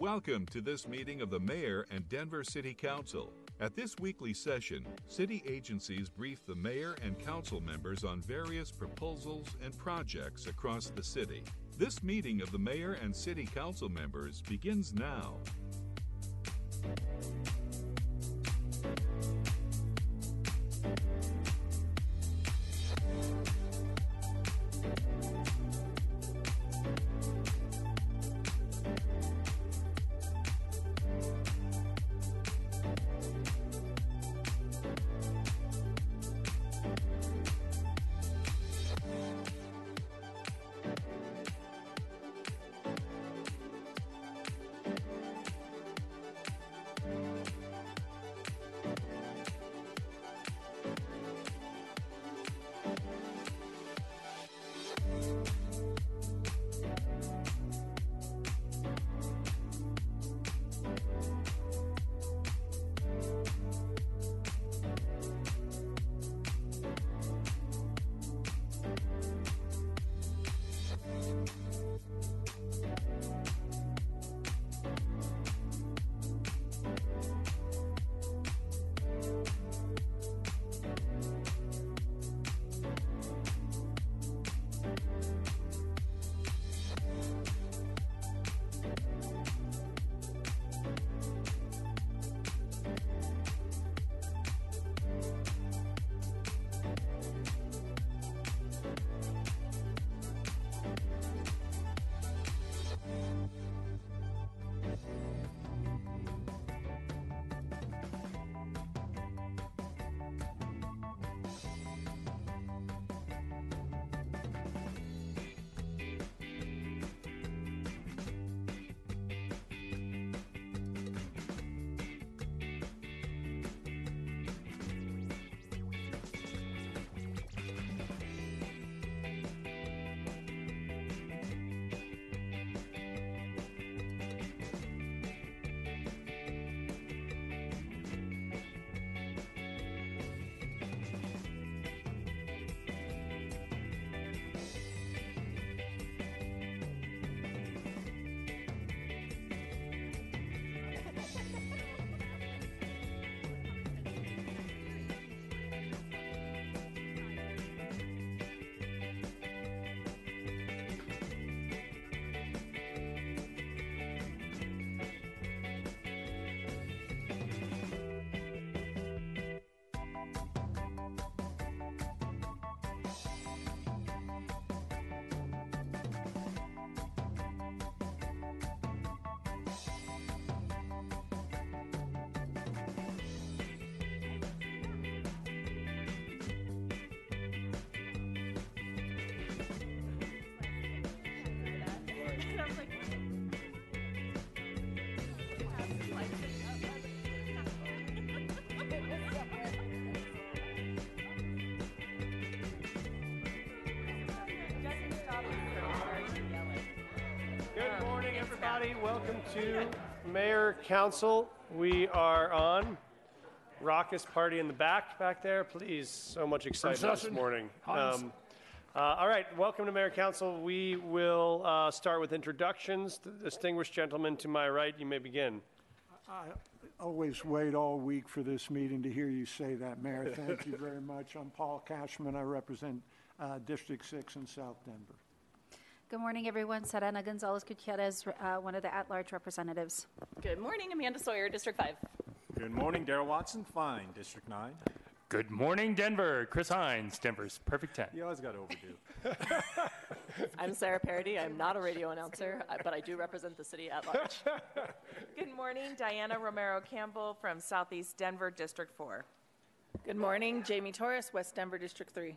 Welcome to this meeting of the Mayor and Denver City Council. At this weekly session, city agencies brief the mayor and council members on various proposals and projects across the city. This meeting of the mayor and city council members begins now. Everybody. Welcome to Mayor Council. We are on. Raucous party in the back, back there. Please, so much excitement this morning. Um, uh, all right, welcome to Mayor Council. We will uh, start with introductions. The distinguished gentleman to my right, you may begin. I always wait all week for this meeting to hear you say that, Mayor. Thank you very much. I'm Paul Kashmann. I represent uh, District 6 in South Denver. Good morning, everyone. Serena Gonzales Gutierrez, uh, one of the at-large representatives. Good morning, Amanda Sawyer, District 5. Good morning, Darrell Watson, fine, District 9. Good morning, Denver. Chris Hinds, Denver's perfect 10. You always got to overdo. I'm Sarah Parady. I'm not a radio announcer, but I do represent the city at large. Good morning, Diana Romero Campbell from Southeast Denver, District 4. Good morning, Jamie Torres, West Denver District 3.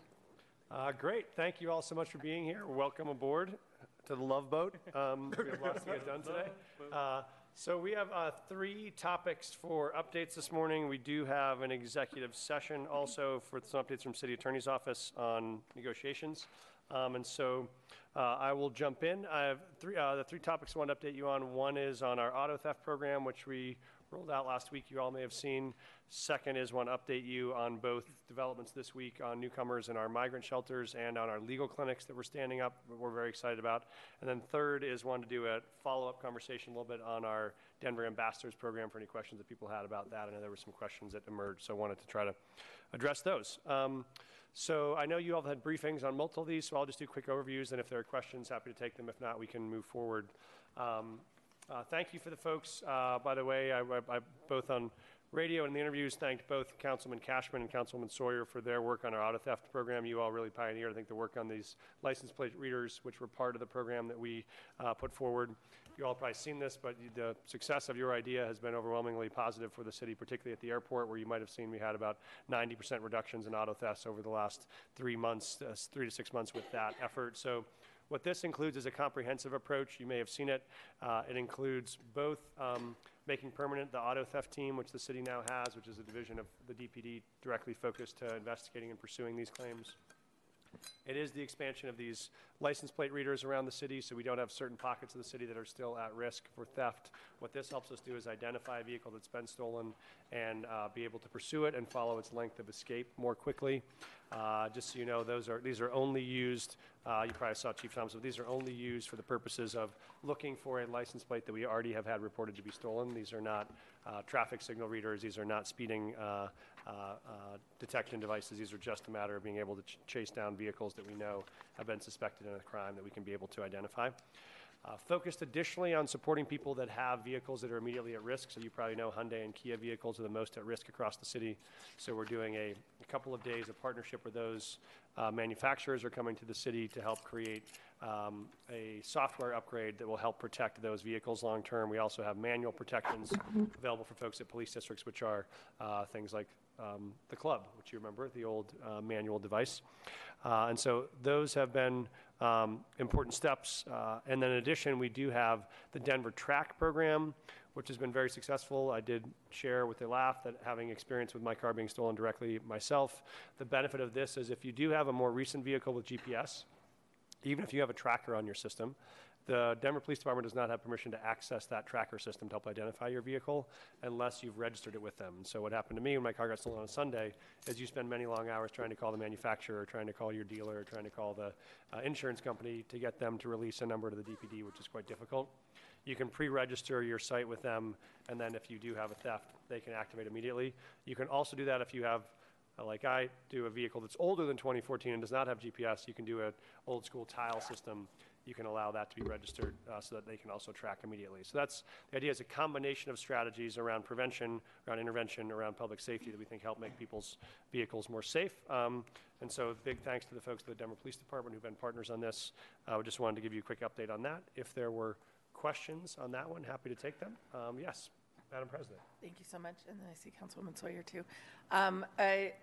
Uh, great. Thank you all so much for being here. Welcome aboard to the Love Boat. Um, we have lots to get done today. Uh, so we have uh, three topics for updates this morning. We do have an executive session also for some updates from City Attorney's Office on negotiations. Um, and so uh, I will jump in. I have three, uh, the three topics I want to update you on. One is on our auto theft program, which we rolled out last week. You all may have seen. Second is want to update you on both developments this week on newcomers in our migrant shelters and on our legal clinics that we're standing up. We're very excited about. And then third is want to do a follow-up conversation a little bit on our Denver Ambassadors program for any questions that people had about that. I know there were some questions that emerged, so I wanted to try to address those. Um, so I know you all had briefings on multiple of these, so I'll just do quick overviews, and if there are questions, happy to take them. If not, we can move forward. Um, uh, thank you for the folks. Uh, by the way, I, I, I, both on radio and the interviews thanked both Councilman Kashmann and Councilman Sawyer for their work on our auto theft program. You all really pioneered, I think, the work on these license plate readers, which were part of the program that we uh, put forward. You all probably seen this, but the success of your idea has been overwhelmingly positive for the city, particularly at the airport, where you might have seen we had about 90% reductions in auto thefts over the last three months, uh, three to six months with that effort. So what this includes is a comprehensive approach. You may have seen it. Uh, it includes both um, making permanent the auto theft team, which the city now has, which is a division of the DPD directly focused to investigating and pursuing these claims. It is the expansion of these license plate readers around the city, so we don't have certain pockets of the city that are still at risk for theft. What this helps us do is identify a vehicle that's been stolen and uh, be able to pursue it and follow its length of escape more quickly. Uh, just so you know, those are these are only used. Uh, you probably saw Chief Thomas, but these are only used for the purposes of looking for a license plate that we already have had reported to be stolen. These are not uh, traffic signal readers. These are not speeding uh, detection devices. These are just a matter of being able to ch- chase down vehicles that we know have been suspected in a crime that we can be able to identify. Uh, focused additionally on supporting people that have vehicles that are immediately at risk. So you probably know Hyundai and Kia vehicles are the most at risk across the city. So we're doing a, a couple of days of partnership with those uh, manufacturers are coming to the city to help create um, a software upgrade that will help protect those vehicles long term. We also have manual protections available for folks at police districts, which are uh, things like um, the club, which you remember, the old uh, manual device. Uh, and so those have been um, important steps. Uh, and then in addition, we do have the Denver Track program, which has been very successful. I did share with a laugh that having experience with my car being stolen directly myself, the benefit of this is if you do have a more recent vehicle with GPS, even if you have a tracker on your system, the Denver Police Department does not have permission to access that tracker system to help identify your vehicle unless you've registered it with them. So what happened to me when my car got stolen on Sunday is you spend many long hours trying to call the manufacturer, trying to call your dealer, trying to call the uh, insurance company to get them to release a number to the DPD, which is quite difficult. You can pre-register your site with them, and then if you do have a theft, they can activate immediately. You can also do that if you have uh, like I do a vehicle that's older than 2014 and does not have GPS, you can do an old school tile system you can allow that to be registered uh, so that they can also track immediately. So that's the idea is a combination of strategies around prevention, around intervention, around public safety that we think help make people's vehicles more safe. Um, and so big thanks to the folks at the Denver Police Department who've been partners on this. I uh, just wanted to give you a quick update on that. If there were questions on that one, happy to take them. Um, yes, Madam President. Thank you so much. And then I see Councilwoman Sawyer too. Um, I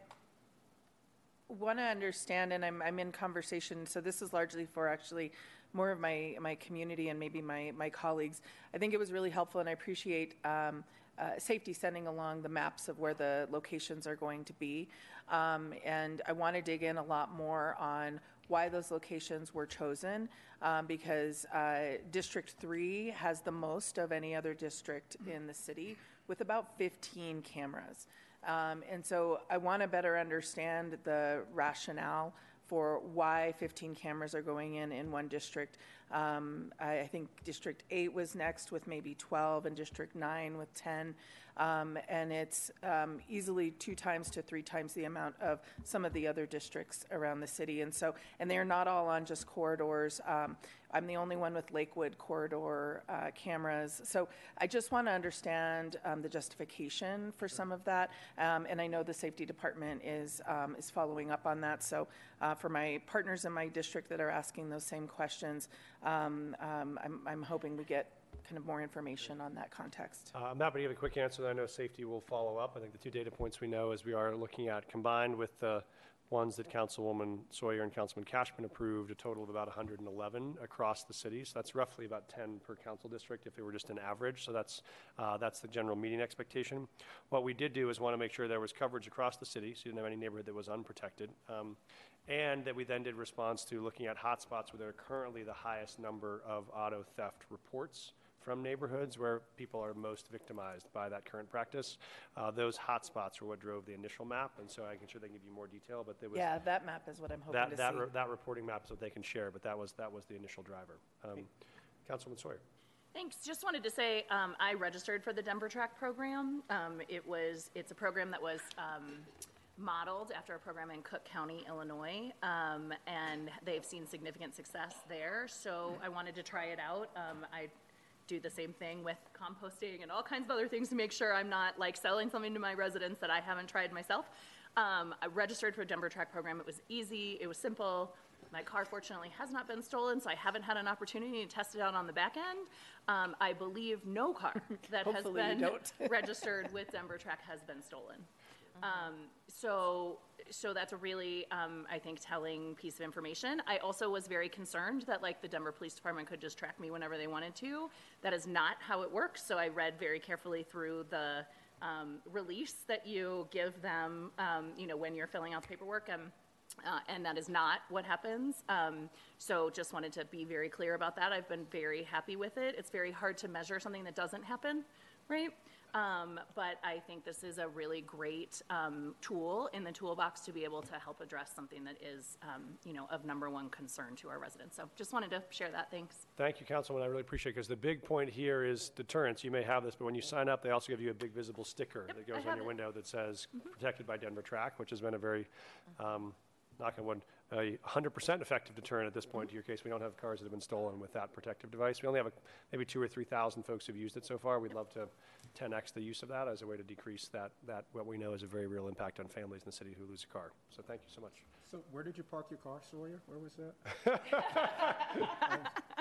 want to understand, and I'm, I'm in conversation, so this is largely for actually more of my, my community and maybe my, my colleagues. I think it was really helpful, and I appreciate um, uh, safety sending along the maps of where the locations are going to be. Um, and I want to dig in a lot more on why those locations were chosen um, because uh, District 3 has the most of any other district in the city with about 15 cameras. Um, and so I want to better understand the rationale for why 15 cameras are going in in one district. Um, I, I, think District 8 was next with maybe 12, and District 9 with 10. Um, and it's um, easily two times to three times the amount of some of the other districts around the city. And so, and they're not all on just corridors. Um, I'm the only one with Lakewood corridor uh, cameras. So I just want to understand um, the justification for some of that. Um, and I know the safety department is is following up on that. So uh, for my partners in my district that are asking those same questions, I'm, I'm hoping we get kind of more information on that context. Uh, I'm happy to give a quick answer. I know safety will follow up. I think the two data points we know is we are looking at combined with the ones that Councilwoman Sawyer and Councilman Kashmann approved, a total of about 111 across the city. So that's roughly about 10 per council district if it were just an average. So that's, uh, that's the general meeting expectation. What we did do is want to make sure there was coverage across the city, so you didn't have any neighborhood that was unprotected. Um, and that we then did response to looking at hotspots where there are currently the highest number of auto theft reports from neighborhoods where people are most victimized by that current practice. Uh, those hotspots were what drove the initial map, and so I can sure they can give you more detail, but there was Yeah, that map is what I'm hoping that, to that, see. re- that reporting map is what they can share, but that was, that was the initial driver. Um, Councilman Sawyer. Thanks. Just wanted to say, um, I registered for the Denver Track program. Um, it was, it's a program that was, um, modeled after a program in Cook County, Illinois. Um, and they've seen significant success there. So I wanted to try it out. Um, I do the same thing with composting and all kinds of other things to make sure I'm not like selling something to my residents that I haven't tried myself. Um, I registered for a Denver Track program. It was easy. It was simple. My car fortunately has not been stolen, so I haven't had an opportunity to test it out on the back end. Um, I believe no car that has been registered with Denver Track has been stolen. Um, so, so that's a really, um, I think, telling piece of information. I also was very concerned that like the Denver Police Department could just track me whenever they wanted to. That is not how it works. So I read very carefully through the um, release that you give them, um, you know, when you're filling out the paperwork. Um, uh, and that is not what happens. Um, so just wanted to be very clear about that. I've been very happy with it. It's very hard to measure something that doesn't happen, right? Um, but I think this is a really great um, tool in the toolbox to be able to help address something that is, um, you know, of number one concern to our residents. So just wanted to share that. Thanks. Thank you, Councilman. I really appreciate it because the big point here is deterrence. You may have this, but when you sign up, they also give you a big visible sticker that I goes on your it. window that says protected by Denver Track, which has been a very, um, knock on wood, a 100% effective deterrent at this point to your case. We don't have cars that have been stolen with that protective device. We only have a, maybe two or 3,000 folks who've used it so far. We'd love to 10x the use of that as a way to decrease that, that what we know is a very real impact on families in the city who lose a car. So thank you so much. So where did you park your car, Sawyer? Where was that?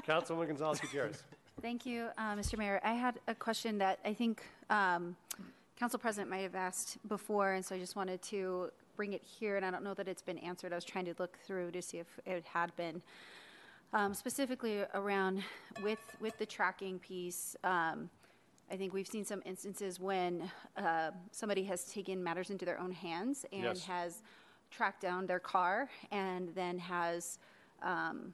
Councilwoman Gonzales Gutierrez. Thank you, uh, Mr. Mayor. I had a question that I think um, Council President might have asked before, and so I just wanted to bring it here, and I don't know that it's been answered. I was trying to look through to see if it had been. Um, Specifically around with, with the tracking piece, um, I think we've seen some instances when uh, somebody has taken matters into their own hands and Yes. has tracked down their car and then has um,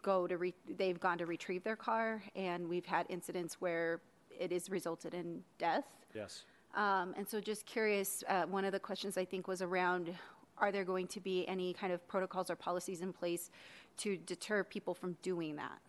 go to re- they've gone to retrieve their car and we've had incidents where it has resulted in death Yes. Um, and so just curious uh, one of the questions i think was around are there going to be any kind of protocols or policies in place to deter people from doing that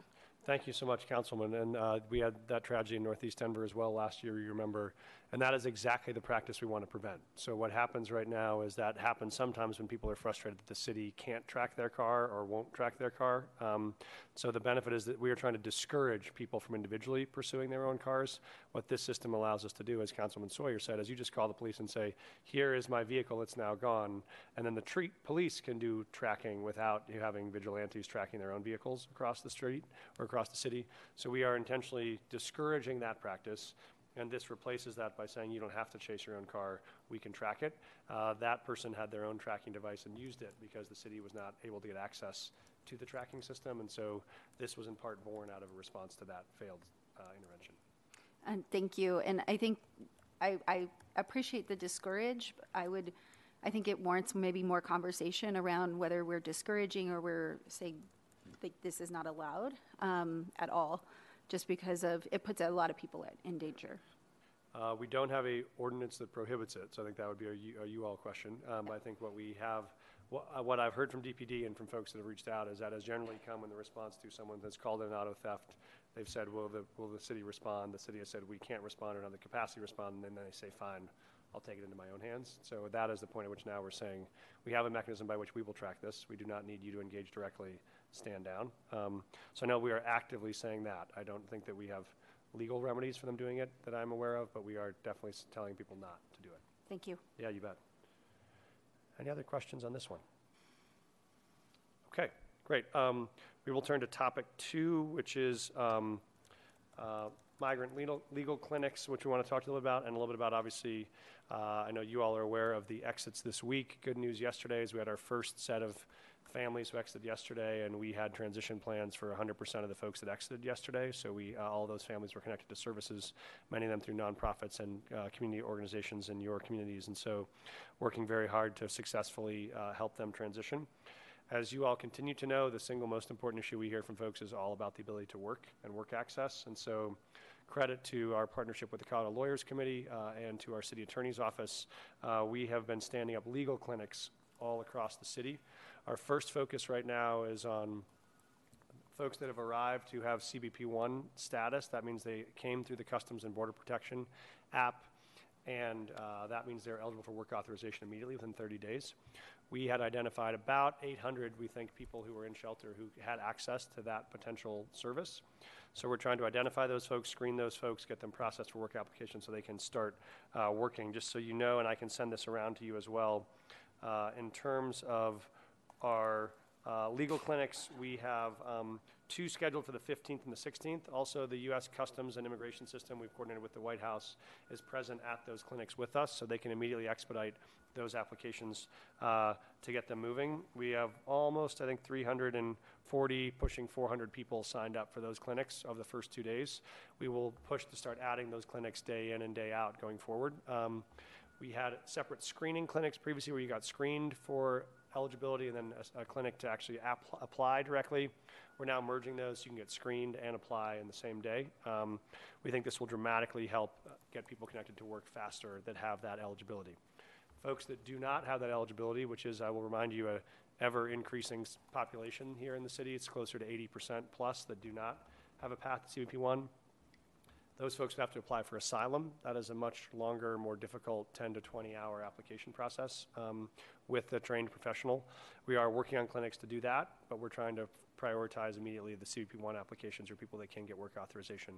Thank you so much, Councilman. And uh, we had that tragedy in Northeast Denver as well last year, you remember. And that is exactly the practice we want to prevent. So what happens right now is that happens sometimes when people are frustrated that the city can't track their car or won't track their car. Um, so the benefit is that we are trying to discourage people from individually pursuing their own cars. What this system allows us to do, as Councilman Sawyer said, is you just call the police and say, here is my vehicle, it's now gone. And then the treat, police can do tracking without you having vigilantes tracking their own vehicles across the street or across the city. So we are intentionally discouraging that practice. And this replaces that by saying you don't have to chase your own car, we can track it. Uh, that person had their own tracking device and used it because the city was not able to get access to the tracking system. And so this was in part born out of a response to that failed uh, intervention. and thank you and i think i, I appreciate the discourage i would i think it warrants maybe more conversation around whether we're discouraging or we're saying like this is not allowed um, at all just because of it puts a lot of people at, in danger Uh, we don't have a ordinance that prohibits it, so I think that would be a you, a you all question. Um, I think what we have, what, uh, what I've heard from DPD and from folks that have reached out is that has generally come in the response to someone that's called in auto theft. They've said, will the, will the city respond? The city has said, we can't respond or not the capacity respond, and then they say, fine, I'll take it into my own hands. So that is the point at which now we're saying, we have a mechanism by which we will track this. We do not need you to engage directly, stand down. Um, so no, we are actively saying that. I don't think that we have legal remedies for them doing it that I'm aware of, but we are definitely telling people not to do it. thank you Yeah, you bet. Any other questions on this one? Okay, great. Um, we will turn to topic two, which is um, uh, migrant legal, legal clinics, which we want to talk a little about, and a little bit about, obviously, uh, I know you all are aware of the exits this week. Good news yesterday is we had our first set of families who exited yesterday, and we had transition plans for 100% of the folks that exited yesterday. So we, uh, all those families were connected to services, many of them through nonprofits and uh, community organizations in your communities. And so working very hard to successfully uh, help them transition. As you all continue to know, the single most important issue we hear from folks is all about the ability to work and work access. And so credit to our partnership with the Colorado Lawyers Committee uh, and to our city attorney's office. Uh, we have been standing up legal clinics all across the city. Our first focus right now is on folks that have arrived who have CBP1 status. That means they came through the Customs and Border Protection app, and uh, that means they're eligible for work authorization immediately within 30 days. We had identified about 800, we think, people who were in shelter who had access to that potential service. So we're trying to identify those folks, screen those folks, get them processed for work applications so they can start uh, working. Just so you know, and I can send this around to you as well, uh, in terms of our uh, legal clinics, we have um, two scheduled for the 15th and the 16th. Also, the U.S. Customs and Immigration System, we've coordinated with the White House, is present at those clinics with us, so they can immediately expedite those applications uh, to get them moving. We have almost, I think, 340, pushing 400 people signed up for those clinics over the first two days. We will push to start adding those clinics day in and day out going forward. Um, we had separate screening clinics previously where you got screened for eligibility and then a, a clinic to actually app- apply directly. We're now merging those so you can get screened and apply in the same day. Um, we think this will dramatically help uh, get people connected to work faster that have that eligibility. Folks that do not have that eligibility, which is, I will remind you, a ever increasing population here in the city, it's closer to 80% plus that do not have a path to CBP1. Those folks would have to apply for asylum. That is a much longer, more difficult 10 to 20 hour application process um, with a trained professional. We are working on clinics to do that, but we're trying to prioritize immediately the CBP1 applications for people that can get work authorization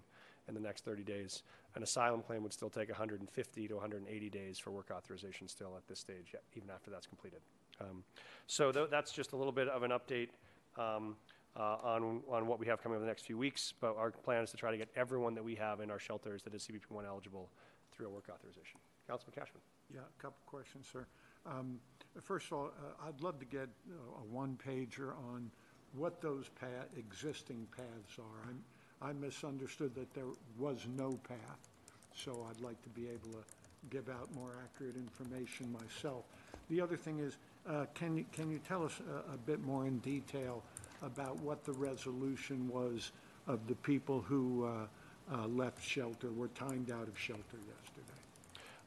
in the next 30 days. An asylum claim would still take 150 to 180 days for work authorization still at this stage, even after that's completed. Um, so th- that's just a little bit of an update. Um, uh, on, on what we have coming over the next few weeks, but our plan is to try to get everyone that we have in our shelters that is CBP1 eligible through a work authorization. Councilman Kashmann. Yeah, a couple questions, sir. Um, First of all, uh, I'd love to get uh, a one-pager on what those path, existing paths are. I'm- I misunderstood that there was no path, so I'd like to be able to give out more accurate information myself. The other thing is, uh, can you, can you tell us a, a bit more in detail about what the resolution was of the people who uh, uh, left shelter, were timed out of shelter yesterday?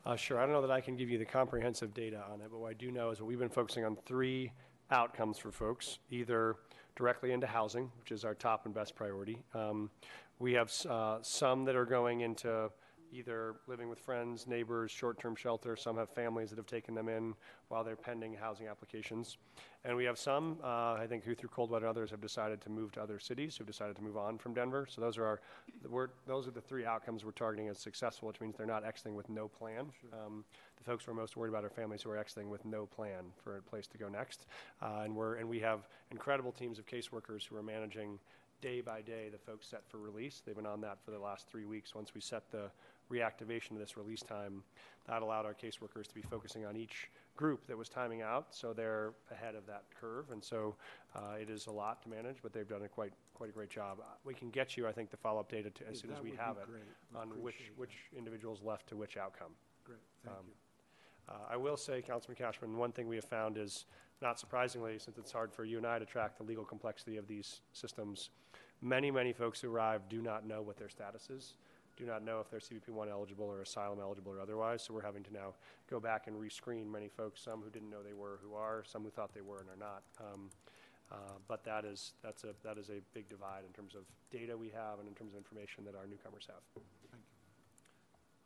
Uh, sure, I don't know that I can give you the comprehensive data on it, but what I do know is that we've been focusing on three outcomes for folks, either directly into housing, which is our top and best priority. Um, we have uh, some that are going into either living with friends, neighbors, short-term shelter. Some have families that have taken them in while they're pending housing applications. And we have some, uh, I think, who through cold weather and others have decided to move to other cities, who've decided to move on from Denver. So those are our, we're, those are the three outcomes we're targeting as successful, which means they're not exiting with no plan. Um, the folks we're most worried about are families who are exiting with no plan for a place to go next. Uh, and we're, and we have incredible teams of caseworkers who are managing day by day the folks set for release. They've been on that for the last three weeks. Once we set the reactivation of this release time, that allowed our caseworkers to be focusing on each group that was timing out, so they're ahead of that curve. And so uh, it is a lot to manage, but they've done a quite quite a great job. Uh, We can get you, I think, the follow-up data to, as Yeah, soon as we have it great. On which which individuals left to which outcome. Great, thank Um, you. Uh, I will say, Councilman Kashmann, one thing we have found is, not surprisingly, since it's hard for you and I to track the legal complexity of these systems, many, many folks who arrive do not know what their status is, do not know if they're CBP1 eligible or asylum eligible or otherwise. So we're having to now go back and rescreen many folks, some who didn't know they were, who are, some who thought they were and are not. Um, uh, but that is that's a that is a big divide in terms of data we have and in terms of information that our newcomers have. Thank you.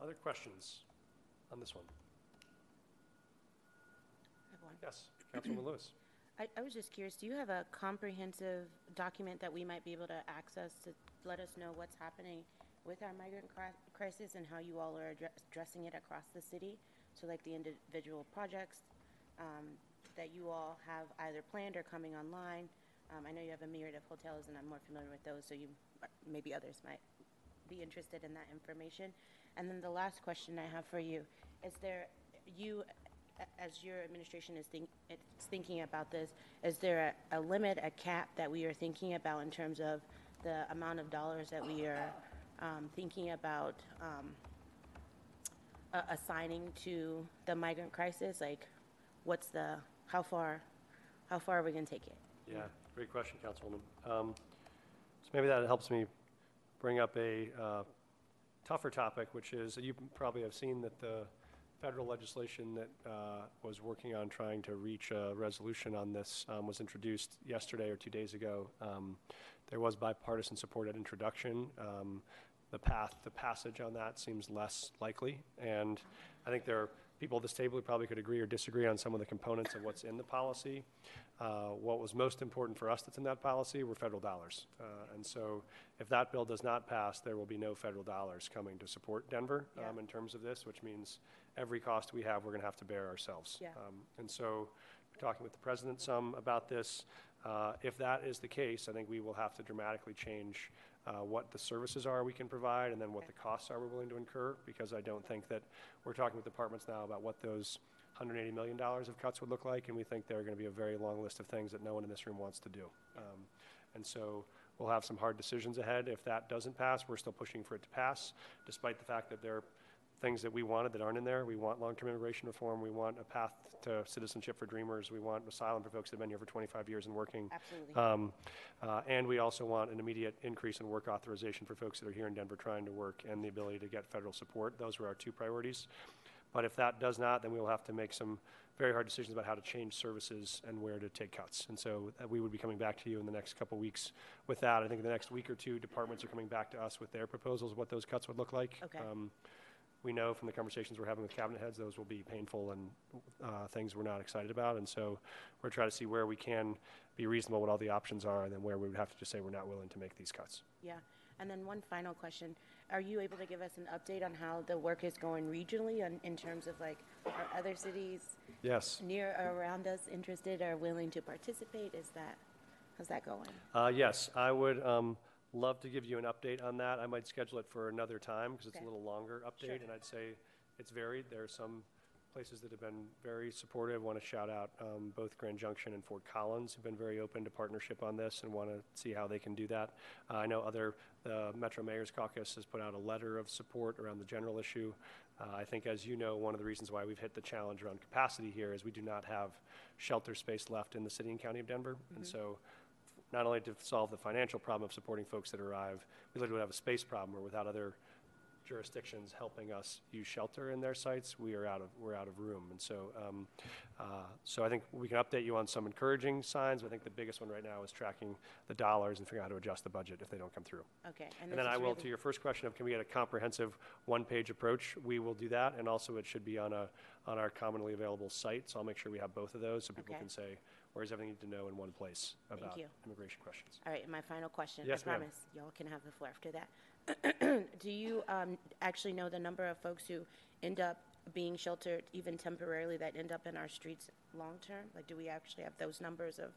Other questions on this one? I have one. Yes, Councilwoman Lewis. I, I was just curious, do you have a comprehensive document that we might be able to access to let us know what's happening with our migrant crisis and how you all are address- addressing it across the city? So like the individual projects um, that you all have either planned or coming online? Um, I know you have a myriad of hotels and I'm more familiar with those, so you, maybe others might be interested in that information. And then the last question I have for you, is there, you, as your administration is think, thinking about this, is there a, a limit, a cap that we are thinking about in terms of the amount of dollars that we are, um, thinking about, um, a- assigning to the migrant crisis? Like, what's the, how far, how far are we gonna take it? Yeah, great question, Councilwoman. Um, So maybe that helps me bring up a uh, tougher topic, which is, you probably have seen that the federal legislation that uh, was working on trying to reach a resolution on this um, was introduced yesterday or two days ago. Um, There was bipartisan support at introduction. Um, The path to passage on that seems less likely, and I think there are people at this table who probably could agree or disagree on some of the components of what's in the policy. Uh, What was most important for us that's in that policy were federal dollars. Uh, And so if that bill does not pass, there will be no federal dollars coming to support Denver Yeah. um, in terms of this, which means every cost we have, we're going to have to bear ourselves. Yeah. Um, And so we're talking with the president some about this. Uh, If that is the case, I think we will have to dramatically change uh, what the services are we can provide and then what the costs are we're willing to incur, because I don't think that, we're talking with departments now about what those $180 million of cuts would look like, and we think there are going to be a very long list of things that no one in this room wants to do. Um, And so we'll have some hard decisions ahead. If that doesn't pass, we're still pushing for it to pass, despite the fact that there are things that we wanted that aren't in there. We want long-term immigration reform. We want a path to citizenship for dreamers. We want asylum for folks that have been here for 25 years and working. Absolutely. Um, uh, and we also want an immediate increase in work authorization for folks that are here in Denver trying to work and the ability to get federal support. Those were our two priorities. But if that does not, then we will have to make some very hard decisions about how to change services and where to take cuts. And so uh, we would be coming back to you in the next couple weeks with that. I think in the next week or two, departments are coming back to us with their proposals, of what those cuts would look like. Okay. Um, we know from the conversations we're having with cabinet heads, those will be painful and uh, things we're not excited about. And so we're trying to see where we can be reasonable, what all the options are, and then where we would have to just say we're not willing to make these cuts. Yeah, and then one final question. Are you able to give us an update on how the work is going regionally on, in terms of like, are other cities Yes. near or around us interested or willing to participate? Is that, how's that going? Uh, yes, I would um, love to give you an update on that. I might schedule it for another time because it's Okay. a little longer update, Sure. and I'd say it's varied. There are some places that have been very supportive. I want to shout out um, both Grand Junction and Fort Collins who have been very open to partnership on this and want to see how they can do that. Uh, I know other the Metro Mayor's Caucus has put out a letter of support around the general issue. Uh, I think, as you know, one of the reasons why we've hit the challenge around capacity here is we do not have shelter space left in the city and county of Denver, and so not only to solve the financial problem of supporting folks that arrive, we literally have a space problem where without other jurisdictions helping us use shelter in their sites, we are out of, we're out of room. And so, um, uh, so I think we can update you on some encouraging signs. but I think the biggest one right now is tracking the dollars and figuring out how to adjust the budget if they don't come through. Okay. And this then I will, really- to your first question of can we get a comprehensive one-page approach, we will do that. And also it should be on a, on our commonly available site. So I'll make sure we have both of those so people Okay. can say, where's everything you need to know in one place about you. immigration questions. All right, my final question. Yes, I ma'am. promise, y'all can have the floor after that. Do you um, actually know the number of folks who end up being sheltered, even temporarily, that end up in our streets long-term? Like, do we actually have those numbers of,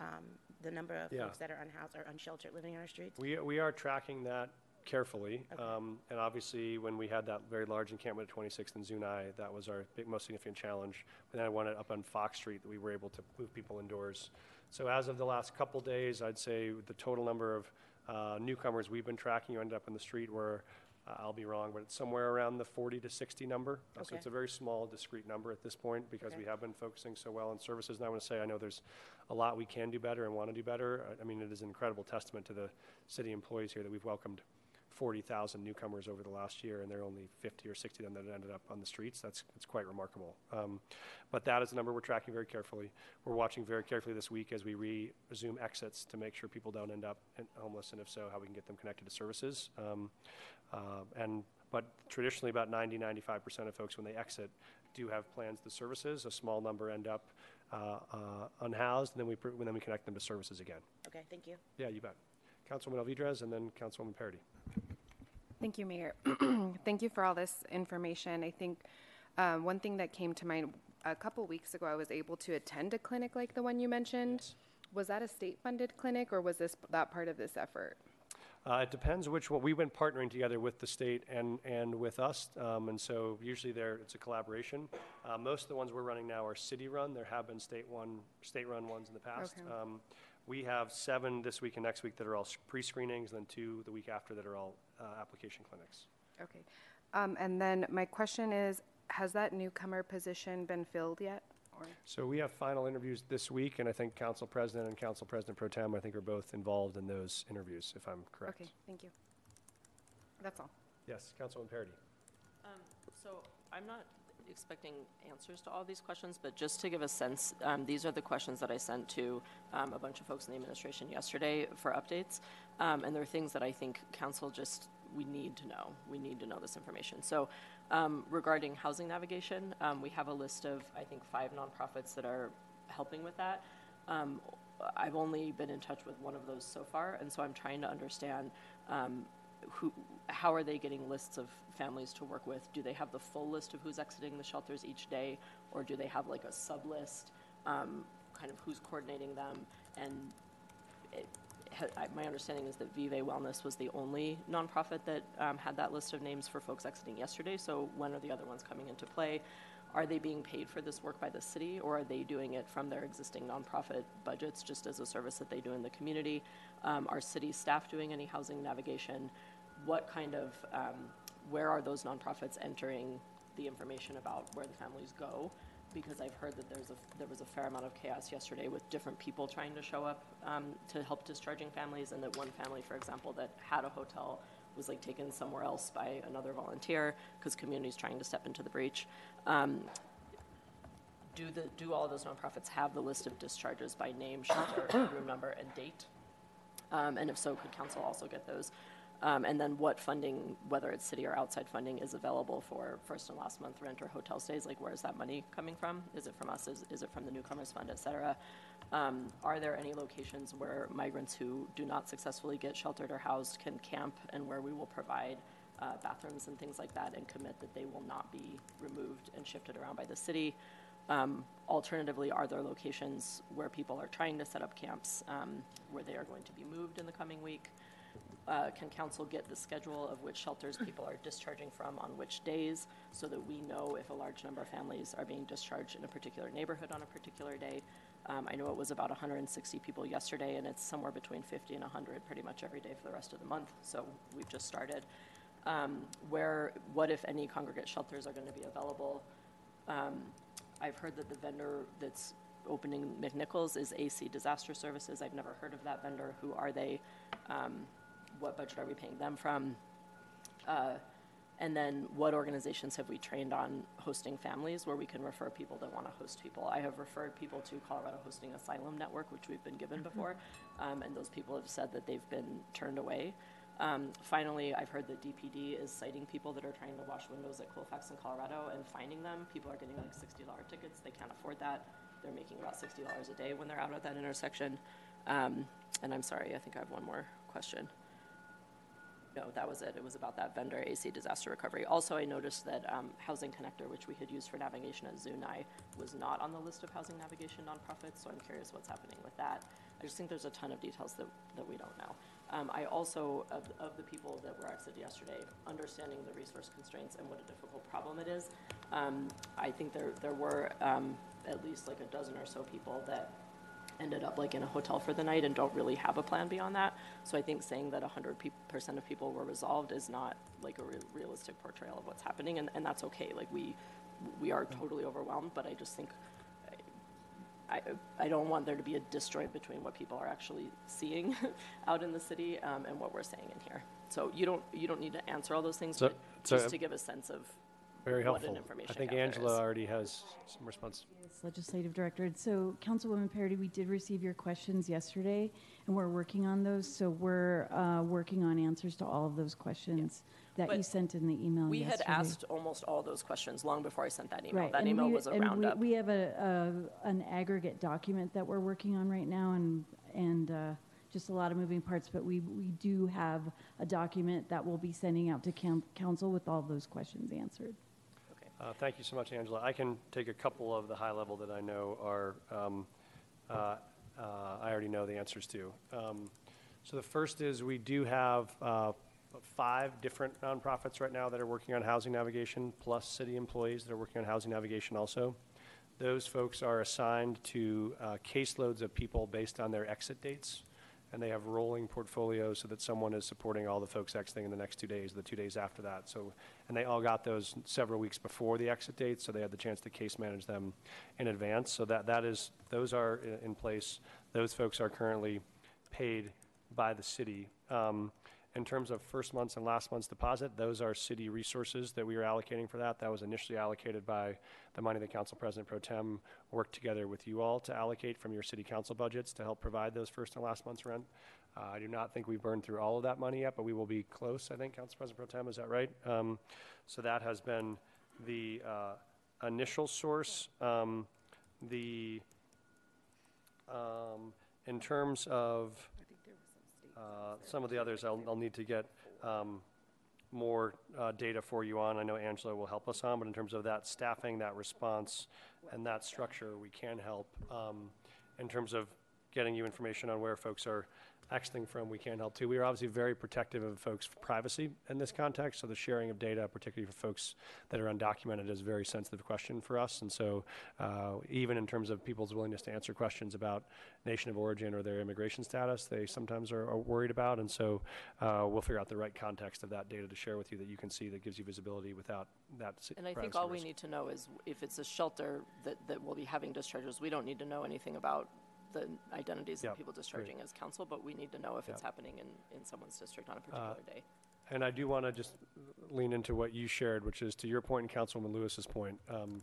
um, the number of Yeah. folks that are unhoused or unsheltered living in our streets? We, we are tracking that carefully. Um, and obviously, when we had that very large encampment at 26th and Zuni, that was our big, most significant challenge. And then I wanted up on Fox Street that we were able to move people indoors. So as of the last couple days, I'd say the total number of uh, newcomers we've been tracking who ended up in the street were, uh, I'll be wrong, but it's somewhere around the 40 to 60 number. Uh, So it's a very small, discrete number at this point because we have been focusing so well on services. And I want to say, I know there's a lot we can do better and want to do better. I- I mean, it is an incredible testament to the city employees here that we've welcomed 40,000 newcomers over the last year, and there are only 50 or 60 of them that ended up on the streets. That's, that's quite remarkable. Um, but that is a number we're tracking very carefully. We're watching very carefully this week as we resume exits to make sure people don't end up homeless, and if so, how we can get them connected to services. Um, uh, and but traditionally, about 90, 95% of folks, when they exit, do have plans to services. A small number end up uh, uh, unhoused, and then we pr- and then we connect them to services again. Okay, thank you. Yeah, you bet. Councilwoman Alvidrez, and then Councilwoman Parady. Thank you, Mayor. Thank you for all this information. I think um, one thing that came to mind a couple weeks ago, I was able to attend a clinic like the one you mentioned. Was that a state-funded clinic, or was this that part of this effort? Uh, it depends which one. We've been partnering together with the state and, and with us, um, and so usually there it's a collaboration. Uh, most of the ones we're running now are city-run. There have been state-one, state-run ones in the past. Okay. Um, we have seven this week and next week that are all pre-screenings, and then two the week after that are all application clinics. Okay. Um, and then my question is, has that newcomer position been filled yet? Or, So we have final interviews this week, and I think Council President and Council President Pro Tem, I think, are both involved in those interviews, if I'm correct. okay, thank you. That's all. Yes, Councilman Parady. Um, So I'm not expecting answers to all these questions, but just to give a sense, um, these are the questions that I sent to um, a bunch of folks in the administration yesterday for updates. Um, And there are things that I think council just, we need to know. We need to know this information. So um, regarding housing navigation, um, we have a list of, I think, five nonprofits that are helping with that. Um, I've only been in touch with one of those so far, and so I'm trying to understand um, who, how are they getting lists of families to work with? Do they have the full list of who's exiting the shelters each day, or do they have like a sub list? Um, kind of who's coordinating them? And it, my understanding is that Vive Wellness was the only nonprofit that um, had that list of names for folks exiting yesterday. So when are the other ones coming into play? Are they being paid for this work by the city, or are they doing it from their existing nonprofit budgets, just as a service that they do in the community? Um, are city staff doing any housing navigation? What kind of, um, where are those nonprofits entering the information about where the families go? Because I've heard that there's a, there was a fair amount of chaos yesterday with different people trying to show up um, to help discharging families, and that one family, for example, that had a hotel was like taken somewhere else by another volunteer because community's trying to step into the breach. Um, do the do all those nonprofits have the list of discharges by name, shelter, room number, and date? Um, and if so, could council also get those? Um, and then what funding, whether it's city or outside funding, is available for first and last month rent or hotel stays? Like, where is that money coming from? Is it from us? Is, is it from the newcomers fund, et cetera? Um, are there any locations where migrants who do not successfully get sheltered or housed can camp and where we will provide uh, bathrooms and things like that and commit that they will not be removed and shifted around by the city? Um, alternatively, are there locations where people are trying to set up camps um, where they are going to be moved in the coming week? Uh, can council get the schedule of which shelters people are discharging from on which days so that we know if a large number of families are being discharged in a particular neighborhood on a particular day? Um, I know it was about 160 people yesterday, and it's somewhere between 50 and 100 pretty much every day for the rest of the month. So we've just started. Um, where, what if any congregate shelters are going to be available? Um, I've heard that the vendor that's opening McNichols is AC Disaster Services. I've never heard of that vendor. Who are they? Um, what budget are we paying them from? Uh, and then what organizations have we trained on hosting families where we can refer people that want to host people? I have referred people to Colorado Hosting Asylum Network, which we've been given before, um, and those people have said that they've been turned away. Um, finally, I've heard that DPD is citing people that are trying to wash windows at Colfax in Colorado and finding them. People are getting like $60 tickets. They can't afford that. They're making about $60 a day when they're out at that intersection. Um, and I'm sorry, I think I have one more question. No, that was it. It was about that vendor, AC Disaster Recovery. Also, I noticed that um, Housing Connector, which we had used for navigation at Zuni, was not on the list of housing navigation nonprofits, so I'm curious what's happening with that. I just think there's a ton of details that, that we don't know. Um, I also, of, of the people that were exited yesterday, understanding the resource constraints and what a difficult problem it is, um, I think there, there were um, at least like a dozen or so people that ended up like in a hotel for the night and don't really have a plan beyond that. So I think saying that 100% of people were resolved is not like a re- realistic portrayal of what's happening, and, and that's okay. Like we, we are totally overwhelmed, but I just think I, I don't want there to be a disjoint between what people are actually seeing out in the city um, and what we're saying in here. So you don't you don't need to answer all those things, So- but so- just to give a sense of Very what helpful. an information I think Angela is. already has some response. Yes, Legislative Director. So Councilwoman Parady, we did receive your questions yesterday, and we're working on those. So we're uh, working on answers to all of those questions that you sent in the email we had asked almost all those questions long before I sent that email. Right, That and email we- was a and roundup. We have a, a, an aggregate document that we're working on right now, and, and uh, just a lot of moving parts, but we, we do have a document that we'll be sending out to coun- council with all those questions answered. Uh, Thank you so much, Angela. I can take a couple of the high level that I know are, um, uh, uh, I already know the answers to. Um, So the first is we do have uh, five different nonprofits right now that are working on housing navigation, plus city employees that are working on housing navigation also. Those folks are assigned to uh, caseloads of people based on their exit dates, and they have rolling portfolios so that someone is supporting all the folks exiting in the next two days, the two days after that. So, and they all got those several weeks before the exit date, so they had the chance to case manage them in advance. So that that is those are in place. Those folks are currently paid by the city. Um, in terms of first month's and last month's deposit, those are city resources that we are allocating for that. That was initially allocated by the money the council president pro tem worked together with you all to allocate from your city council budgets to help provide those first and last month's rent. Uh, I do not think we've burned through all of that money yet, but we will be close, I think, Council President Pro Tem, is that right? Um, so that has been the uh, initial source. Um, the um, in terms of uh, some of the others, I'll, I'll need to get um, more uh, data for you on. I know Angela will help us on, but in terms of that staffing, that response, and that structure, we can help. Um, in terms of getting you information on where folks are exiting from, we can't help too. We are obviously very protective of folks' privacy in this context, so the sharing of data, particularly for folks that are undocumented, is a very sensitive question for us. And so, uh, even in terms of people's willingness to answer questions about nation of origin or their immigration status, they sometimes are, are worried about. And so, uh, we'll figure out the right context of that data to share with you that you can see that gives you visibility without that. And I think all we need to know is if it's a shelter that, that will be having discharges, we don't need to know anything about the identities Yep, of people discharging as council, but we need to know if it's Yep. happening in, in someone's district on a particular day. And I do want to just lean into what you shared, which is to your point and Councilwoman Lewis's point. Um,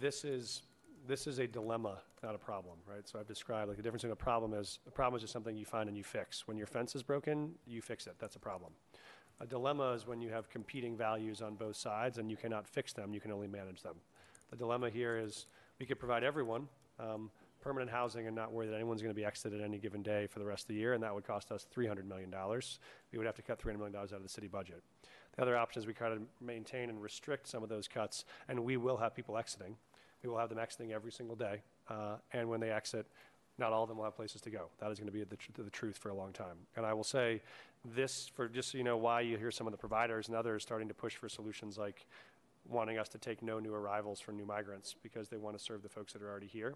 this is this is a dilemma, not a problem, right? So I've described like the difference in a problem is a problem is just something you find and you fix. When your fence is broken, you fix it. That's a problem. A dilemma is when you have competing values on both sides and you cannot fix them. You can only manage them. The dilemma here is we could provide everyone um, permanent housing and not worry that anyone's going to be exited any given day for the rest of the year, and that would cost us $300 million. We would have to cut $300 million out of the city budget. The other option is we kind of maintain and restrict some of those cuts, and we will have people exiting. We will have them exiting every single day, uh, and when they exit, not all of them will have places to go. That is going to be the, tr- the truth for a long time. And I will say this for just so you know why you hear some of the providers and others starting to push for solutions like wanting us to take no new arrivals for new migrants because they want to serve the folks that are already here.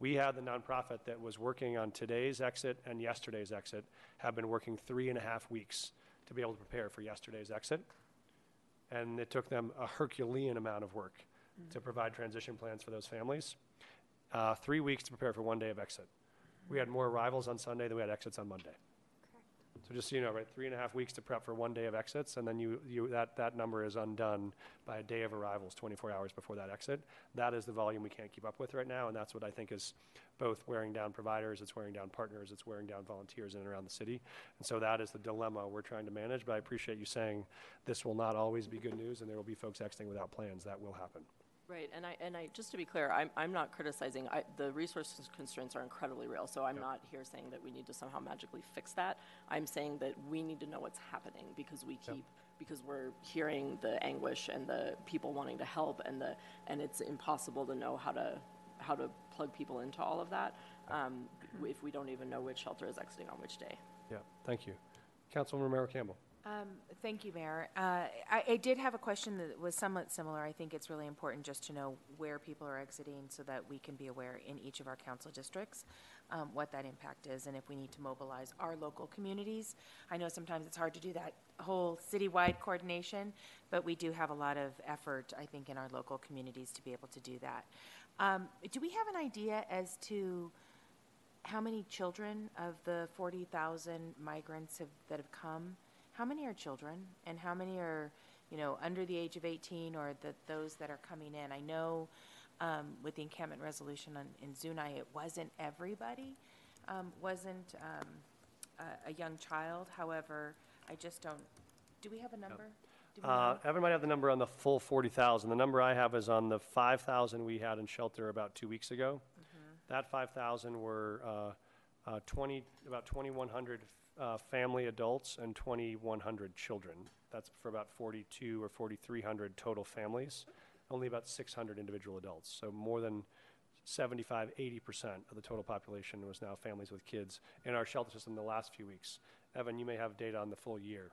We had the nonprofit that was working on today's exit and yesterday's exit have been working three and a half weeks to be able to prepare for yesterday's exit. And it took them a Herculean amount of work to provide transition plans for those families. Uh, three weeks to prepare for one day of exit. We had more arrivals on Sunday than we had exits on Monday. So just so you know, right, three and a half weeks to prep for one day of exits, and then you, you, that, that number is undone by a day of arrivals, 24 hours before that exit. That is the volume we can't keep up with right now, and that's what I think is both wearing down providers, it's wearing down partners, it's wearing down volunteers in and around the city. And so that is the dilemma we're trying to manage, but I appreciate you saying this will not always be good news, and there will be folks exiting without plans. That will happen. Right, and I, and I, just to be clear, I'm, I'm not criticizing, I, the resource constraints are incredibly real, so I'm not here saying that we need to somehow magically fix that. I'm saying that we need to know what's happening, because we keep, because we're hearing the anguish and the people wanting to help, and the, and it's impossible to know how to, how to plug people into all of that, um, if we don't even know which shelter is exiting on which day. Yeah, thank you. Councilman Romero Campbell. Um, Thank you, Mayor. Uh, I I did have a question that was somewhat similar. I think it's really important just to know where people are exiting so that we can be aware in each of our council districts um, what that impact is and if we need to mobilize our local communities. I know sometimes it's hard to do that whole citywide coordination, but we do have a lot of effort, I think, in our local communities to be able to do that. Um, Do we have an idea as to how many children of the 40,000 migrants have, that have come, how many are children and how many are, you know, under the age of 18 or the, those that are coming in? I know um, with the encampment resolution on, in Zuni, it wasn't everybody, um, wasn't um, a, a young child. However, I just don't, do we have a number? We Uh? Have the number on the full 40,000. The number I have is on the 5,000 we had in shelter about two weeks ago. That 5,000 were uh, uh, 20, about 2,100 uh, family adults and 2,100 children. That's for about 42 or 4,300 total families, only about 600 individual adults. So more than 75, 80% of the total population was now families with kids in our shelter system the last few weeks. Evan, you may have data on the full year.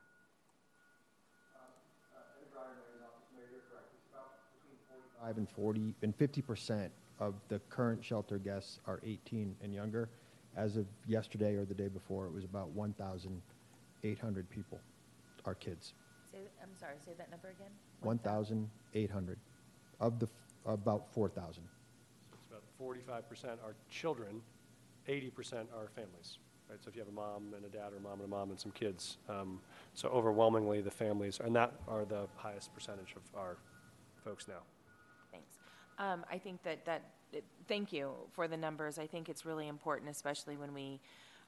Five and 40 and 50 percent of the current shelter guests are 18 and younger. As of yesterday or the day before, it was about 1,800 people, our kids. Say, I'm sorry, say that number again? 1,800 of the f- about 4,000. It's about 45% are children, 80% are families. Right? So if you have a mom and a dad or a mom and a mom and some kids, um, so overwhelmingly the families, and that are the highest percentage of our folks now. Thanks. Um, I think that, that, it- thank you for the numbers. I think it's really important, especially when we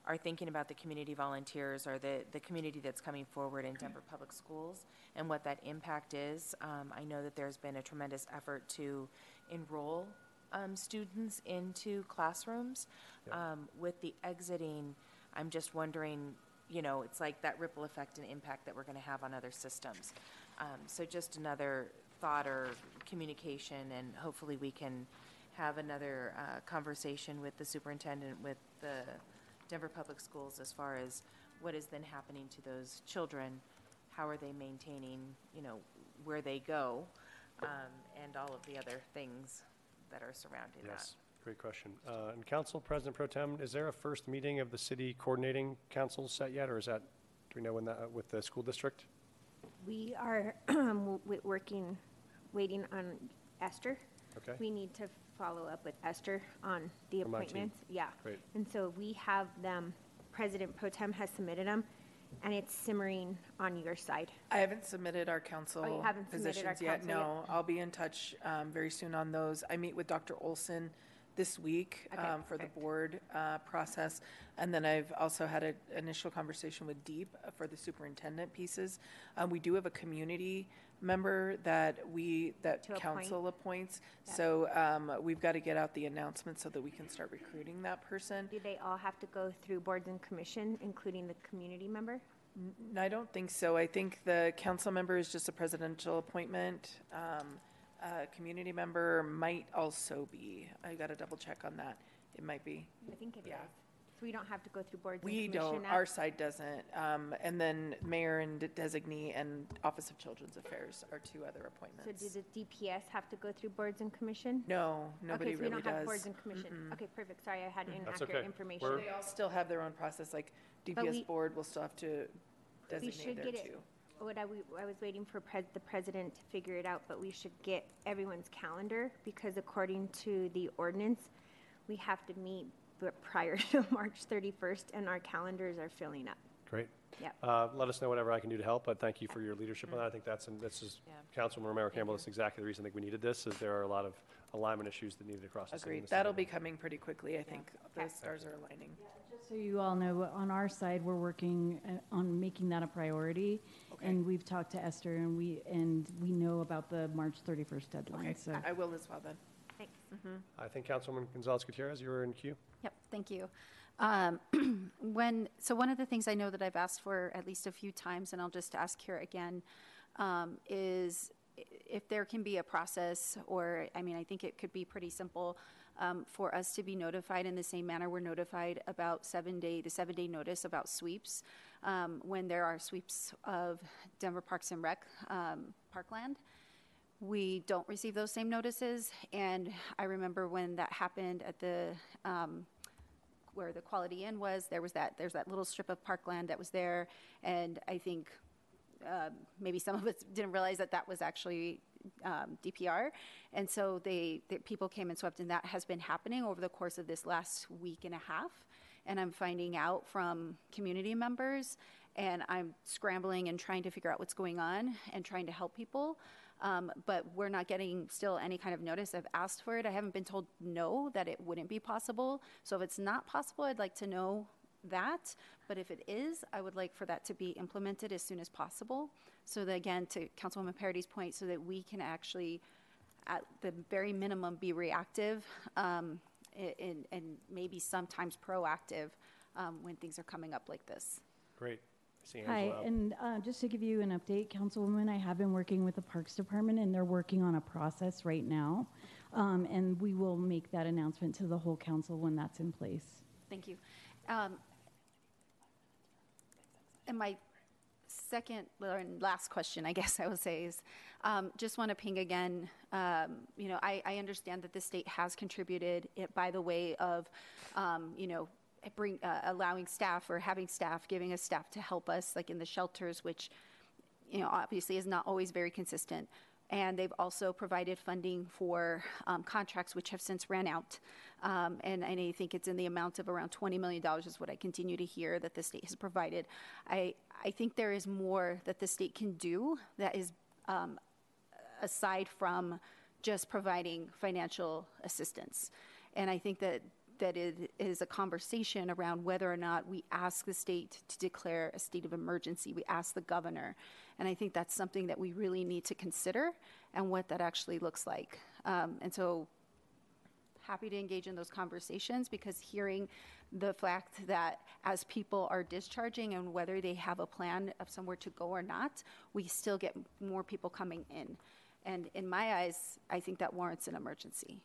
are thinking about the community volunteers or the, the community that's coming forward in Denver Public Schools and what that impact is. Um, I know that there's been a tremendous effort to enroll um, students into classrooms. Um, with the exiting, I'm just wondering, you know, it's like that ripple effect and impact that we're going to have on other systems. Um, so just another thought or communication, and hopefully we can have another uh, conversation with the superintendent, with the Denver Public Schools as far as what is then happening to those children, how are they maintaining, you know, where they go, um, and all of the other things that are surrounding that. Yes, great question. Uh, And Council President Pro Tem, is there a first meeting of the city coordinating council set yet, or is that, do we know when that, with the school district? We are w- w- working, waiting on Esther. Okay. We need to follow up with Esther on the On my team. appointments. Yeah. Great. And so we have them, President Pro Tem has submitted them, and it's simmering on your side. I haven't submitted our council Oh, you haven't submitted our positions yet, council yet? no. I'll be in touch um, very soon on those. I meet with Dr. Olson this week Okay, um, for the board uh, process. And then I've also had an initial conversation with Deep for the superintendent pieces. Um, We do have a community member that we, that To appoint. council appoints. Yeah. So um, we've got to get out the announcement so that we can start recruiting that person. Do they all have to go through boards and commission, including the community member? N- I don't think so. I think the council member is just a presidential appointment. Um, A community member might also be. I got to double check on that. It might be. I think it Yeah. Does. So we don't have to go through boards and We commission don't, now? our side doesn't. Um, And then mayor and designee and Office of Children's Affairs are two other appointments. So appointments. do the DPS have to go through boards and commission? No, nobody Okay, so we really don't have does. boards and commission. Okay, perfect. Sorry, I had That's inaccurate okay. information. We're- They all still have their own process, like we- DPS board will still have to We designate should there get it, too. what I, we- I was waiting for pres, the president to figure it out, but we should get everyone's calendar, because according to the ordinance, we have to meet b- prior to March thirty-first, and our calendars are filling up. Great. Yep. Uh, Let us know whatever I can do to help, but thank you for your leadership on that. I think that's, and this is, Yeah. Councilman Romero Campbell, that's exactly the reason I think we needed this, is there are a lot of alignment issues that needed across the city. and Agreed. the city. That'll be coming pretty quickly, I think. The stars are aligning. Just So you all know, on our side, we're working uh, on making that a priority. And we've talked to Esther and we, and we know about the March 31st deadline, Okay, so. I will as well then. Thanks. I think Councilwoman Gonzales Gutierrez, you were in queue? Yep, thank you. Um, When, so one of the things I know that I've asked for at least a few times, and I'll just ask here again, um, is if there can be a process, or, I mean, I think it could be pretty simple, um, for us to be notified in the same manner we're notified about seven-day, the seven-day notice about sweeps, um, when there are sweeps of Denver Parks and Rec, um, Parkland. We don't receive those same notices, and I remember when that happened at the, um, where the Quality Inn was, there was that, there's that little strip of parkland that was there, and I think um, maybe some of us didn't realize that that was actually um, DPR, and so they, the people came and swept, and that has been happening over the course of this last week and a half, and I'm finding out from community members, and I'm scrambling and trying to figure out what's going on and trying to help people. Um, but we're not getting still any kind of notice. I've asked for it. I haven't been told no, that it wouldn't be possible. So if it's not possible, I'd like to know that. But if it is, I would like for that to be implemented as soon as possible. So that, again, to Councilwoman Parady's point, so that we can actually, at the very minimum, be reactive um, and, and maybe sometimes proactive um, when things are coming up like this. Great. See Hi, and uh, just to give you an update, Councilwoman, I have been working with the Parks Department, and they're working on a process right now. Um, And we will make that announcement to the whole council when that's in place. Thank you. Um, And my second or last question, I guess I would say, is um, just want to ping again. Um, you know, I, I understand that the state has contributed it by the way of, um, you know, bring uh, allowing staff or having staff, giving us staff to help us, like in the shelters, which you know, obviously is not always very consistent. And they've also provided funding for um, contracts which have since ran out. Um, and, and I think it's in the amount of around $20 million is what I continue to hear that the state has provided. I, I think there is more that the state can do that is um, aside from just providing financial assistance. And I think that that it is a conversation around whether or not we ask the state to declare a state of emergency. We ask the governor. And I think that's something that we really need to consider and what that actually looks like. Um, and so, happy to engage in those conversations because hearing the fact that as people are discharging and whether they have a plan of somewhere to go or not, we still get more people coming in. And in my eyes, I think that warrants an emergency.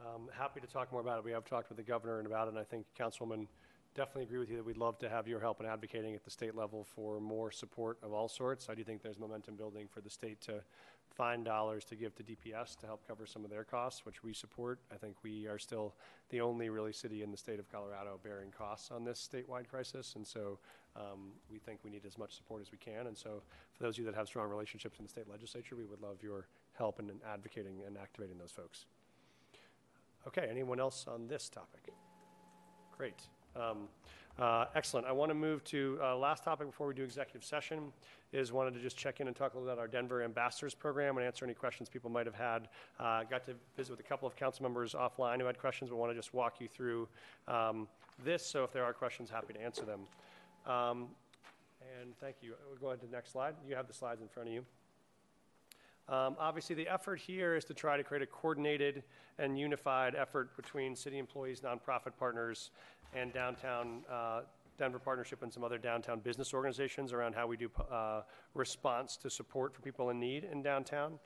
Um, happy to talk more about it. We have talked with the governor and about it, and I think Councilwoman definitely agree with you that we'd love to have your help in advocating at the state level for more support of all sorts. I do think there's momentum building for the state to find dollars to give to DPS to help cover some of their costs, which we support. I think we are still the only really city in the state of Colorado bearing costs on this statewide crisis, and so um, we think we need as much support as we can. And so, for those of you that have strong relationships in the state legislature, we would love your help in advocating and activating those folks. Okay, anyone else on this topic? Great. Um, uh, excellent. I want to move to uh, last topic before we do executive session. Is wanted to just check in and talk a little about our Denver Ambassadors Program and answer any questions people might have had. Uh, got to visit with a couple of council members offline who had questions, but want to just walk you through um, this. So if there are questions, happy to answer them. Um, and thank you. We'll go ahead to the next slide. You have the slides in front of you. Um, obviously, the effort here is to try to create a coordinated and unified effort between city employees, nonprofit partners, and downtown uh, Denver Partnership and some other downtown business organizations around how we do uh, response to support for people in need in downtown.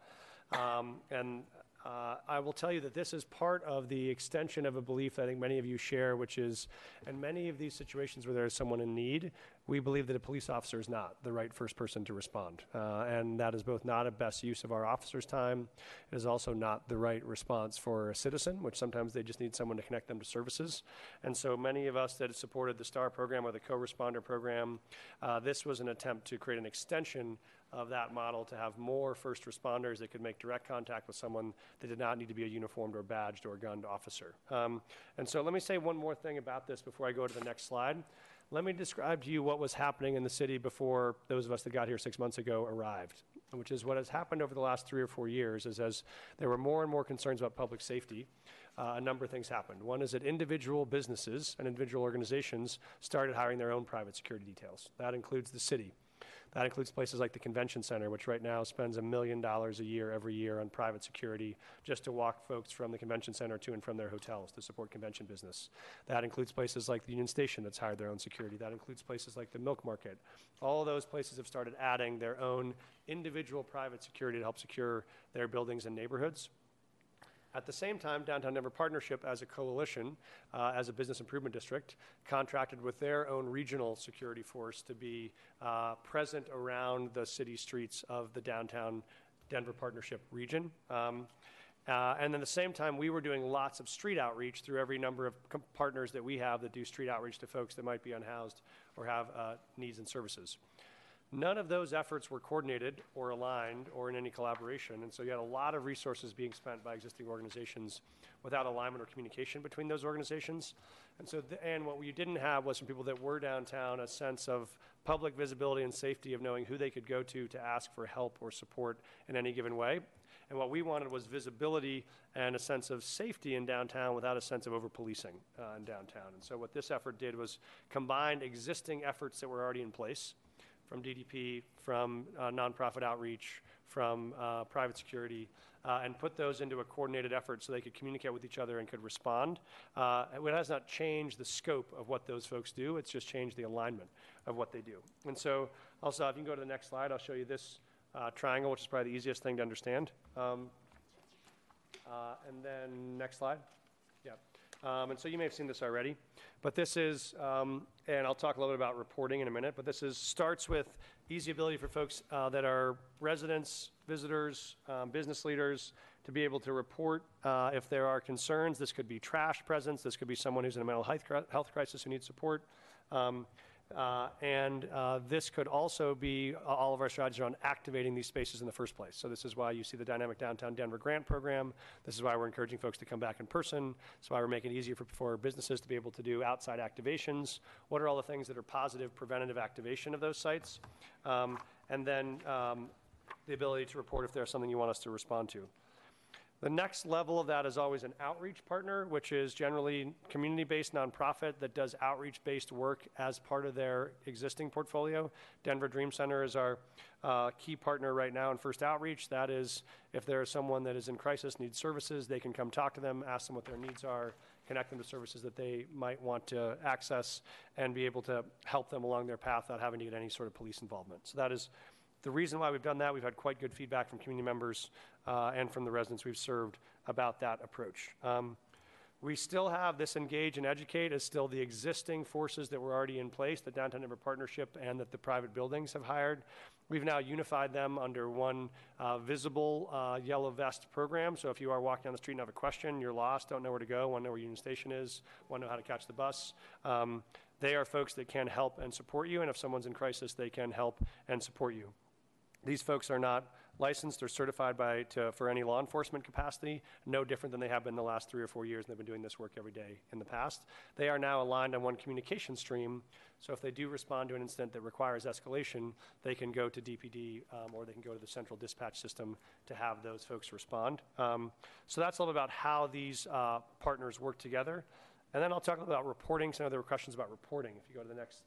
Um, and uh, I will tell you that this is part of the extension of a belief that I think many of you share, which is in many of these situations where there is someone in need, we believe that a police officer is not the right first person to respond. Uh, and that is both not a best use of our officers' time, it is also not the right response for a citizen, which sometimes they just need someone to connect them to services. And so many of us that have supported the STAR program or the co responder program, uh, this was an attempt to create an extension of that model to have more first responders that could make direct contact with someone that did not need to be a uniformed or badged or gunned officer. Um, and so let me say one more thing about this before I go to the next slide. Let me describe to you what was happening in the city before those of us that got here six months ago arrived, which is what has happened over the last three or four years is as there were more and more concerns about public safety, uh, a number of things happened. One is that individual businesses and individual organizations started hiring their own private security details. That includes the city. That includes places like the Convention Center, which right now spends a million dollars a year every year on private security just to walk folks from the Convention Center to and from their hotels to support convention business. That includes places like the Union Station that's hired their own security. That includes places like the Milk Market. All those places have started adding their own individual private security to help secure their buildings and neighborhoods. At the same time, Downtown Denver Partnership, as a coalition, uh, as a business improvement district, contracted with their own regional security force to be uh, present around the city streets of the downtown Denver Partnership region. Um, uh, and at the same time, we were doing lots of street outreach through every number of com- partners that we have that do street outreach to folks that might be unhoused or have uh, needs and services. None of those efforts were coordinated or aligned or in any collaboration. And so you had a lot of resources being spent by existing organizations without alignment or communication between those organizations. And so, the, and what we didn't have was from people that were downtown a sense of public visibility and safety of knowing who they could go to to ask for help or support in any given way. And what we wanted was visibility and a sense of safety in downtown without a sense of over policing uh, in downtown. And so, what this effort did was combine existing efforts that were already in place from DDP, from uh, nonprofit outreach, from uh, private security, uh, and put those into a coordinated effort so they could communicate with each other and could respond. Uh, It has not changed the scope of what those folks do, it's just changed the alignment of what they do. And so, also, if you can go to the next slide, I'll show you this uh, triangle, which is probably the easiest thing to understand. Um, And then, next slide. Um, And so you may have seen this already, but this is, um, and I'll talk a little bit about reporting in a minute, but this is, starts with easy ability for folks uh, that are residents, visitors, um, business leaders, to be able to report uh, if there are concerns. This could be trash presence, this could be someone who's in a mental health health crisis who needs support. Uh, And uh, this could also be uh, all of our strategies around activating these spaces in the first place. So this is why you see the Dynamic Downtown Denver Grant Program. This is why we're encouraging folks to come back in person. This is why we're making it easier for, for businesses to be able to do outside activations. What are all the things that are positive preventative activation of those sites? Um, And then um, the ability to report if there's something you want us to respond to. The next level of that is always an outreach partner, which is generally community-based nonprofit that does outreach-based work as part of their existing portfolio. Denver Dream Center is our uh, key partner right now in First Outreach. That is, if there is someone that is in crisis, needs services, they can come talk to them, ask them what their needs are, connect them to services that they might want to access, and be able to help them along their path without having to get any sort of police involvement. So that is the reason why we've done that, we've had quite good feedback from community members uh, and from the residents we've served about that approach. Um, we still have this engage and educate as still the existing forces that were already in place, the Downtown Denver Partnership and that the private buildings have hired. We've now unified them under one uh, visible uh, yellow vest program. So if you are walking down the street and have a question, you're lost, don't know where to go, want to know where Union Station is, want to know how to catch the bus, um, they are folks that can help and support you. And if someone's in crisis, they can help and support you. These folks are not licensed or certified by, to, for any law enforcement capacity, no different than they have been the last three or four years, and they've been doing this work every day in the past. They are now aligned on one communication stream, so if they do respond to an incident that requires escalation, they can go to DPD um, or they can go to the central dispatch system to have those folks respond. Um, so that's a little about how these uh, partners work together. And then I'll talk about reporting. Some were questions about reporting. If you go to the next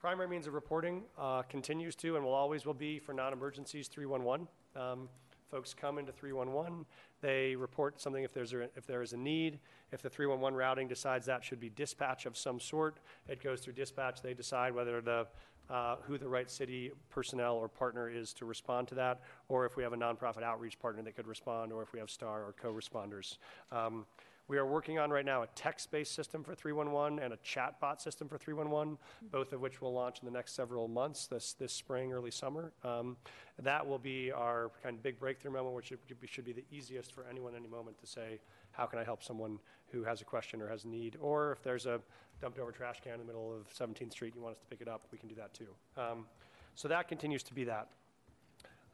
Primary means of reporting uh, continues to and will always will be for non-emergencies 311. Um, folks come into 311, they report something if there's a, if there is a need. If the 311 routing decides that should be dispatch of some sort, it goes through dispatch. They decide whether the uh, who the right city personnel or partner is to respond to that, or if we have a nonprofit outreach partner that could respond, or if we have STAR or co-responders. Um, we are working on right now a text-based system for 311 and a chatbot system for 311, both of which will launch in the next several months, this, this spring, early summer. Um, that will be our kind of big breakthrough moment, which should be, should be the easiest for anyone, any moment to say, how can I help someone who has a question or has a need? Or if there's a dumped over trash can in the middle of 17th Street, you want us to pick it up, we can do that too. Um, so that continues to be that.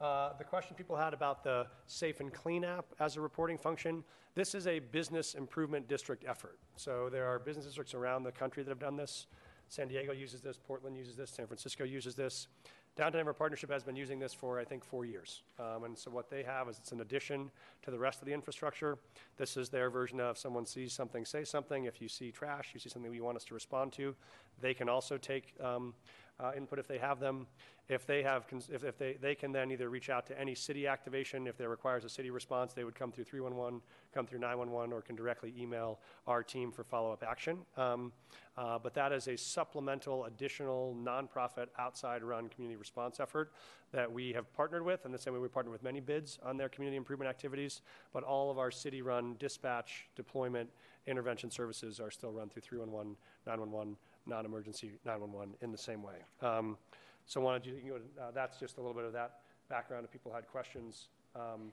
Uh, the question people had about the Safe and Clean app as a reporting function, this is a business improvement district effort. So there are business districts around the country that have done this. San Diego uses this, Portland uses this, San Francisco uses this. Downtown Denver Partnership has been using this for, I think, four years. Um, and so what they have is it's an addition to the rest of the infrastructure. This is their version of someone sees something, say something. If you see trash, you see something you want us to respond to, they can also take um, uh, input if they have them. If they have, if, if they, they can then either reach out to any city activation. If there requires a city response, they would come through 311, come through 911, or can directly email our team for follow-up action. Um, uh, but that is a supplemental, additional, nonprofit, outside-run community response effort that we have partnered with, and the same way we partner with many bids on their community improvement activities. But all of our city-run dispatch, deployment, intervention services are still run through 311, 911, non-emergency 911 in the same way. Um, so wanted you, you know, uh, that's just a little bit of that background if people had questions um,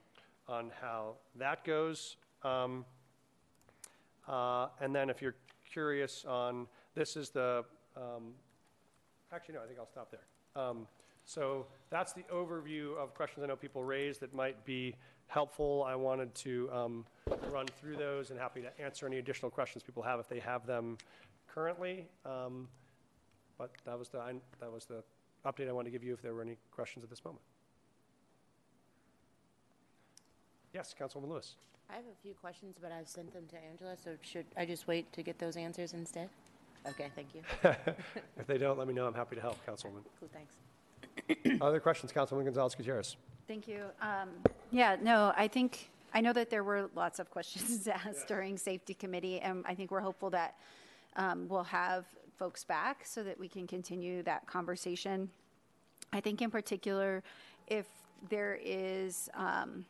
on how that goes. Um, uh, and then if you're curious on, this is the, um, actually no, I think I'll stop there. Um, so that's the overview of questions I know people raised that might be helpful. I wanted to um, run through those and happy to answer any additional questions people have if they have them currently. Um, but that was the I, that was the update I wanted to give you if there were any questions at this moment. Yes, Councilwoman Lewis. I have a few questions, but I've sent them to Angela, so should I just wait to get those answers instead? Okay, thank you. if they don't, let me know. I'm happy to help, Councilwoman. Cool, thanks. Other questions, Councilwoman Gonzales Gutierrez? Thank you. Um, Yeah, no, I think, I know that there were lots of questions asked during safety committee, and I think we're hopeful that um, we'll have folks back so that we can continue that conversation. I think in particular, if there is um,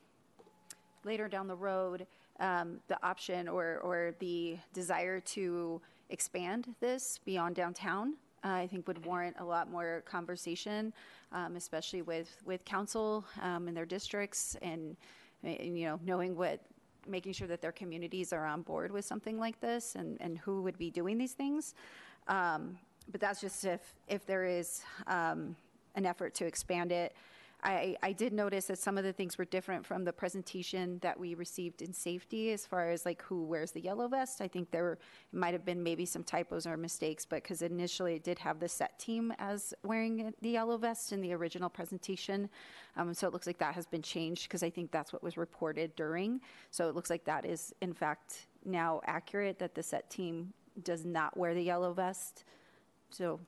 later down the road um, the option or, or the desire to expand this beyond downtown, uh, I think would warrant a lot more conversation, um, especially with, with council um, and their districts and, and, you know, knowing what, making sure that their communities are on board with something like this and, and who would be doing these things. Um, but that's just if, if there is um, an effort to expand it. I, I did notice that some of the things were different from the presentation that we received in safety as far as like who wears the yellow vest. I think there might have been maybe some typos or mistakes, but because initially it did have the set team as wearing the yellow vest in the original presentation. Um, so it looks like that has been changed because I think that's what was reported during. So it looks like that is in fact now accurate that the set team does not wear the yellow vest. So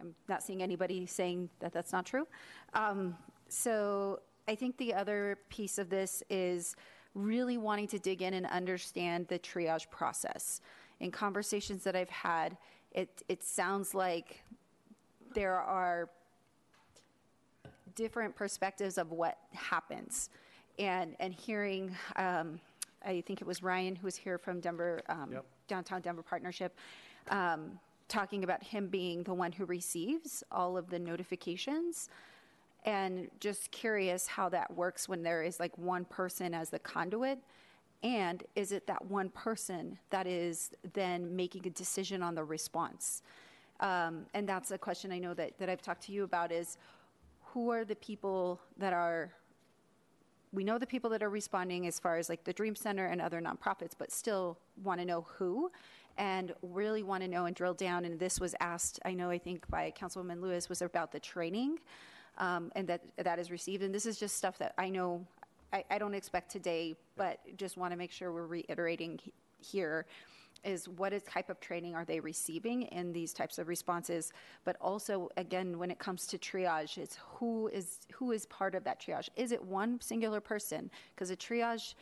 I'm not seeing anybody saying that that's not true. Um, so I think the other piece of this is really wanting to dig in and understand the triage process. In conversations that I've had, it, it sounds like there are different perspectives of what happens. And, and hearing, um, I think it was Ryan who was here from Denver, um, Yep. Downtown Denver Partnership, um, talking about him being the one who receives all of the notifications. And just curious how that works when there is like one person as the conduit. And is it that one person that is then making a decision on the response? Um, and that's a question I know that, that I've talked to you about is who are the people that are we know the people that are responding as far as like the Dream Center and other nonprofits, but still want to know who and really want to know and drill down. And this was asked, I know, I think by Councilwoman Lewis, was about the training um, and that that is received. And this is just stuff that I know I, I don't expect today, but just want to make sure we're reiterating here is what is type of training are they receiving in these types of responses but also again when it comes to triage it's who is who is part of that triage is it one singular person because a triage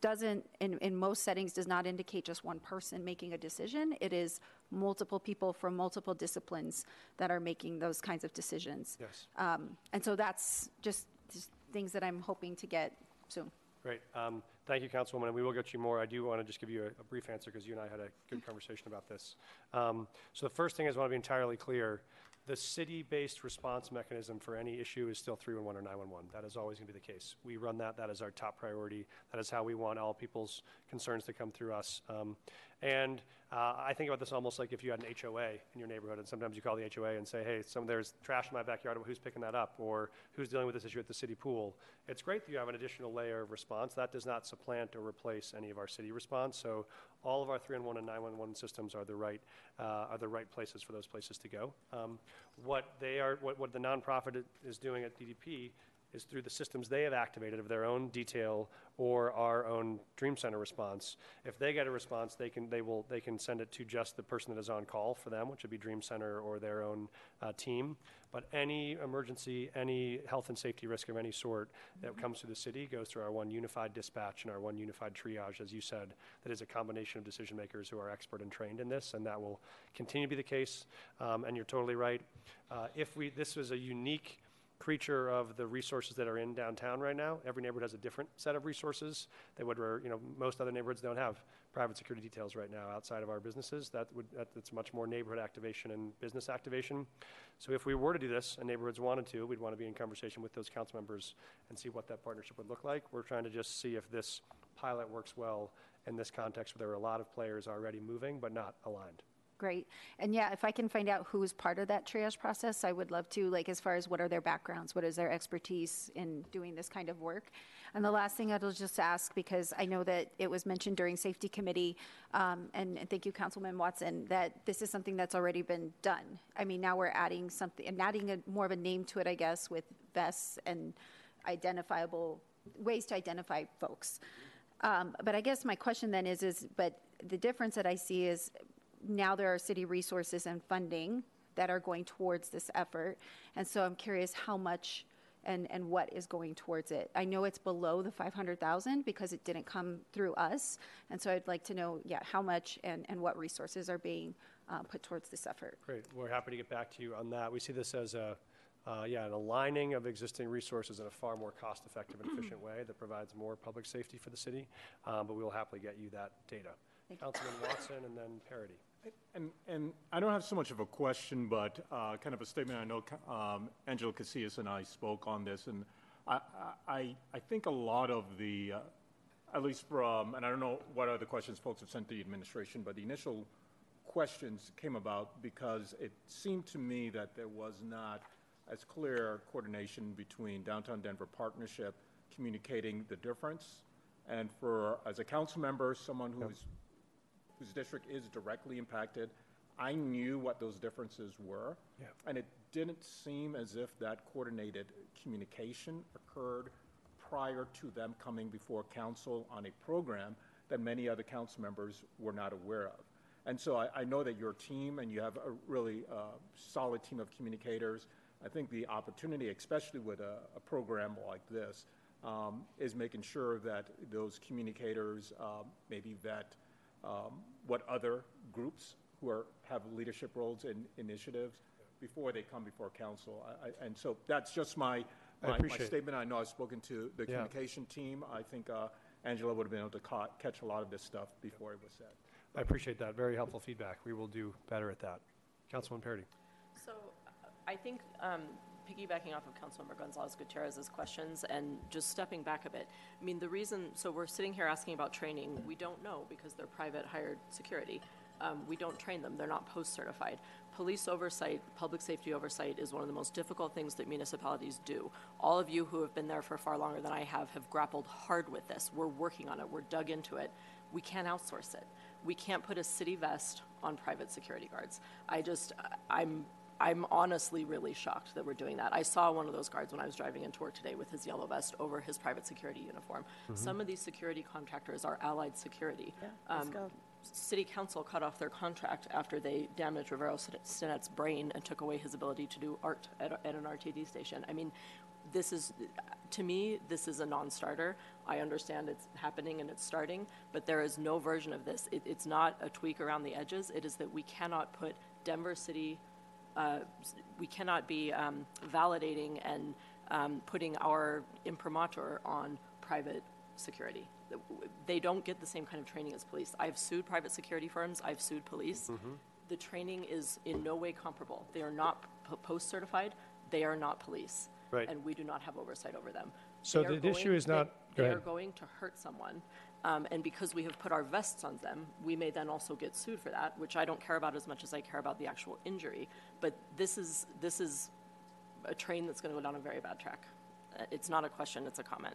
doesn't in, in most settings does not indicate just one person making a decision it is multiple people from multiple disciplines that are making those kinds of decisions Yes. um, and so that's just, just things that i'm hoping to get soon Great. Um, Thank you, Councilwoman, and we will get you more. I do want to just give you a a brief answer because you and I had a good conversation about this. Um, So the first thing is, I want to be entirely clear, the city-based response mechanism for any issue is still 311 or 911. That is always going to be the case. We run that, that is our top priority. That is how we want all people's concerns to come through us. Um, And uh, I think about this almost like if you had an HOA in your neighborhood, and sometimes you call the HOA and say, hey, some, there's trash in my backyard, who's picking that up? Or who's dealing with this issue at the city pool? It's great that you have an additional layer of response. That does not supplant or replace any of our city response. So all of our 311 and 911 systems are the right, uh, are the right places for those places to go. Um, What they are, what, what the nonprofit is doing at DDP is through the systems they have activated of their own detail or our own Dream Center response. If they get a response, they can, they will, they can send it to just the person that is on call for them, which would be Dream Center or their own uh, team. But any emergency, any health and safety risk of any sort that comes to the city goes through our one unified dispatch and our one unified triage, as you said, that is a combination of decision makers who are expert and trained in this, and that will continue to be the case. Um, and you're totally right. Uh, if we, this was a unique creature of the resources that are in downtown right now. Every neighborhood has a different set of resources that would, you know, most other neighborhoods don't have private security details right now outside of our businesses. That would, that, that's much more neighborhood activation and business activation. So if we were to do this and neighborhoods wanted to, we'd want to be in conversation with those council members and see what that partnership would look like. We're trying to just see if this pilot works well in this context where there are a lot of players already moving but not aligned. Great. And yeah, if I can find out who is part of that triage process, I would love to, like, as far as what are their backgrounds, what is their expertise in doing this kind of work? And the last thing I'll just ask, because I know that it was mentioned during safety committee, um, and, and thank you, Councilman Watson, that this is something that's already been done. I mean, now we're adding something, and adding a, more of a name to it, I guess, with vests and identifiable ways to identify folks. Um, but I guess my question then is, is, but the difference that I see is now there are city resources and funding that are going towards this effort. And so I'm curious how much and, and what is going towards it. I know it's below the 500,000 because it didn't come through us. And so I'd like to know, yeah, how much and, and what resources are being uh, put towards this effort. Great. We're happy to get back to you on that. We see this as a, uh, yeah, an aligning of existing resources in a far more cost-effective and efficient way that provides more public safety for the city. Um, but we will happily get you that data. Councilman Watson and then Parady. And, and I don't have so much of a question, but uh, kind of a statement. I know um, Angela Casillas and I spoke on this, and I, I, I think a lot of the, uh, at least from, and I don't know what other questions folks have sent to the administration, but the initial questions came about because it seemed to me that there was not as clear coordination between Downtown Denver Partnership communicating the difference. And for, as a council member, someone who's whose district is directly impacted, I knew what those differences were. Yeah. And it didn't seem as if that coordinated communication occurred prior to them coming before council on a program that many other council members were not aware of. And so I, I know that your team and you have a really uh, solid team of communicators. I think the opportunity, especially with a, a program like this, um, is making sure that those communicators uh, maybe vet um, what other groups who are, have leadership roles in initiatives before they come before council. I, I, and so that's just my, I my, my appreciate it. statement. I know I've spoken to the Yeah. communication team. I think uh, Angela would have been able to ca- catch a lot of this stuff before it was said. I appreciate that. Very helpful feedback. We will do better at that. Councilman Parady. So uh, I think um, piggybacking off of Councilmember Gonzales Gutierrez's questions and just stepping back a bit. I mean, the reason, so we're sitting here asking about training. We don't know because they're private hired security. Um, we don't train them. They're not post certified. Police oversight, public safety oversight is one of the most difficult things that municipalities do. All of you who have been there for far longer than I have have grappled hard with this. We're working on it. We're dug into it. We can't outsource it. We can't put a city vest on private security guards. I just, I'm I'm honestly really shocked that we're doing that. I saw one of those guards when I was driving into work today with his yellow vest over his private security uniform. Mm-hmm. Some of these security contractors are allied security. Yeah, let's Um, go. City council cut off their contract after they damaged Rivero Sinet's brain and took away his ability to do art at, at an RTD station. I mean, this is, to me, this is a non-starter. I understand it's happening and it's starting, but there is no version of this. It, it's not a tweak around the edges. It is that we cannot put Denver City uh, we cannot be um, validating and um, putting our imprimatur on private security. They don't get the same kind of training as police. I've sued private security firms, I've sued police. The training is in no way comparable. They are not p- post-certified, they are not police. Right. And we do not have oversight over them. So the issue is not- they- They are going to hurt someone. Um, and because we have put our vests on them, we may then also get sued for that, which I don't care about as much as I care about the actual injury. But this is, this is a train that's going to go down a very bad track. Uh, It's not a question, it's a comment.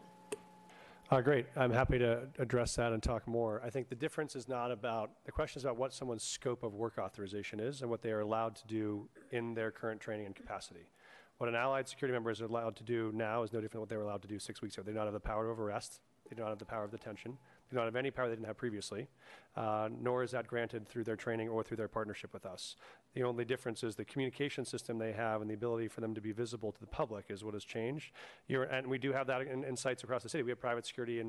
Uh, great. I'm happy to address that and talk more. I think the difference is not about, the question is about what someone's scope of work authorization is and what they are allowed to do in their current training and capacity. What an allied security member is allowed to do now is no different than what they were allowed to do six weeks ago. They do not have the power of arrest. They do not have the power of detention. Do not have any power they didn't have previously, uh, nor is that granted through their training or through their partnership with us. The only difference is the communication system they have and the ability for them to be visible to the public is what has changed. You're, and we do have that in, in sites across the city. We have private security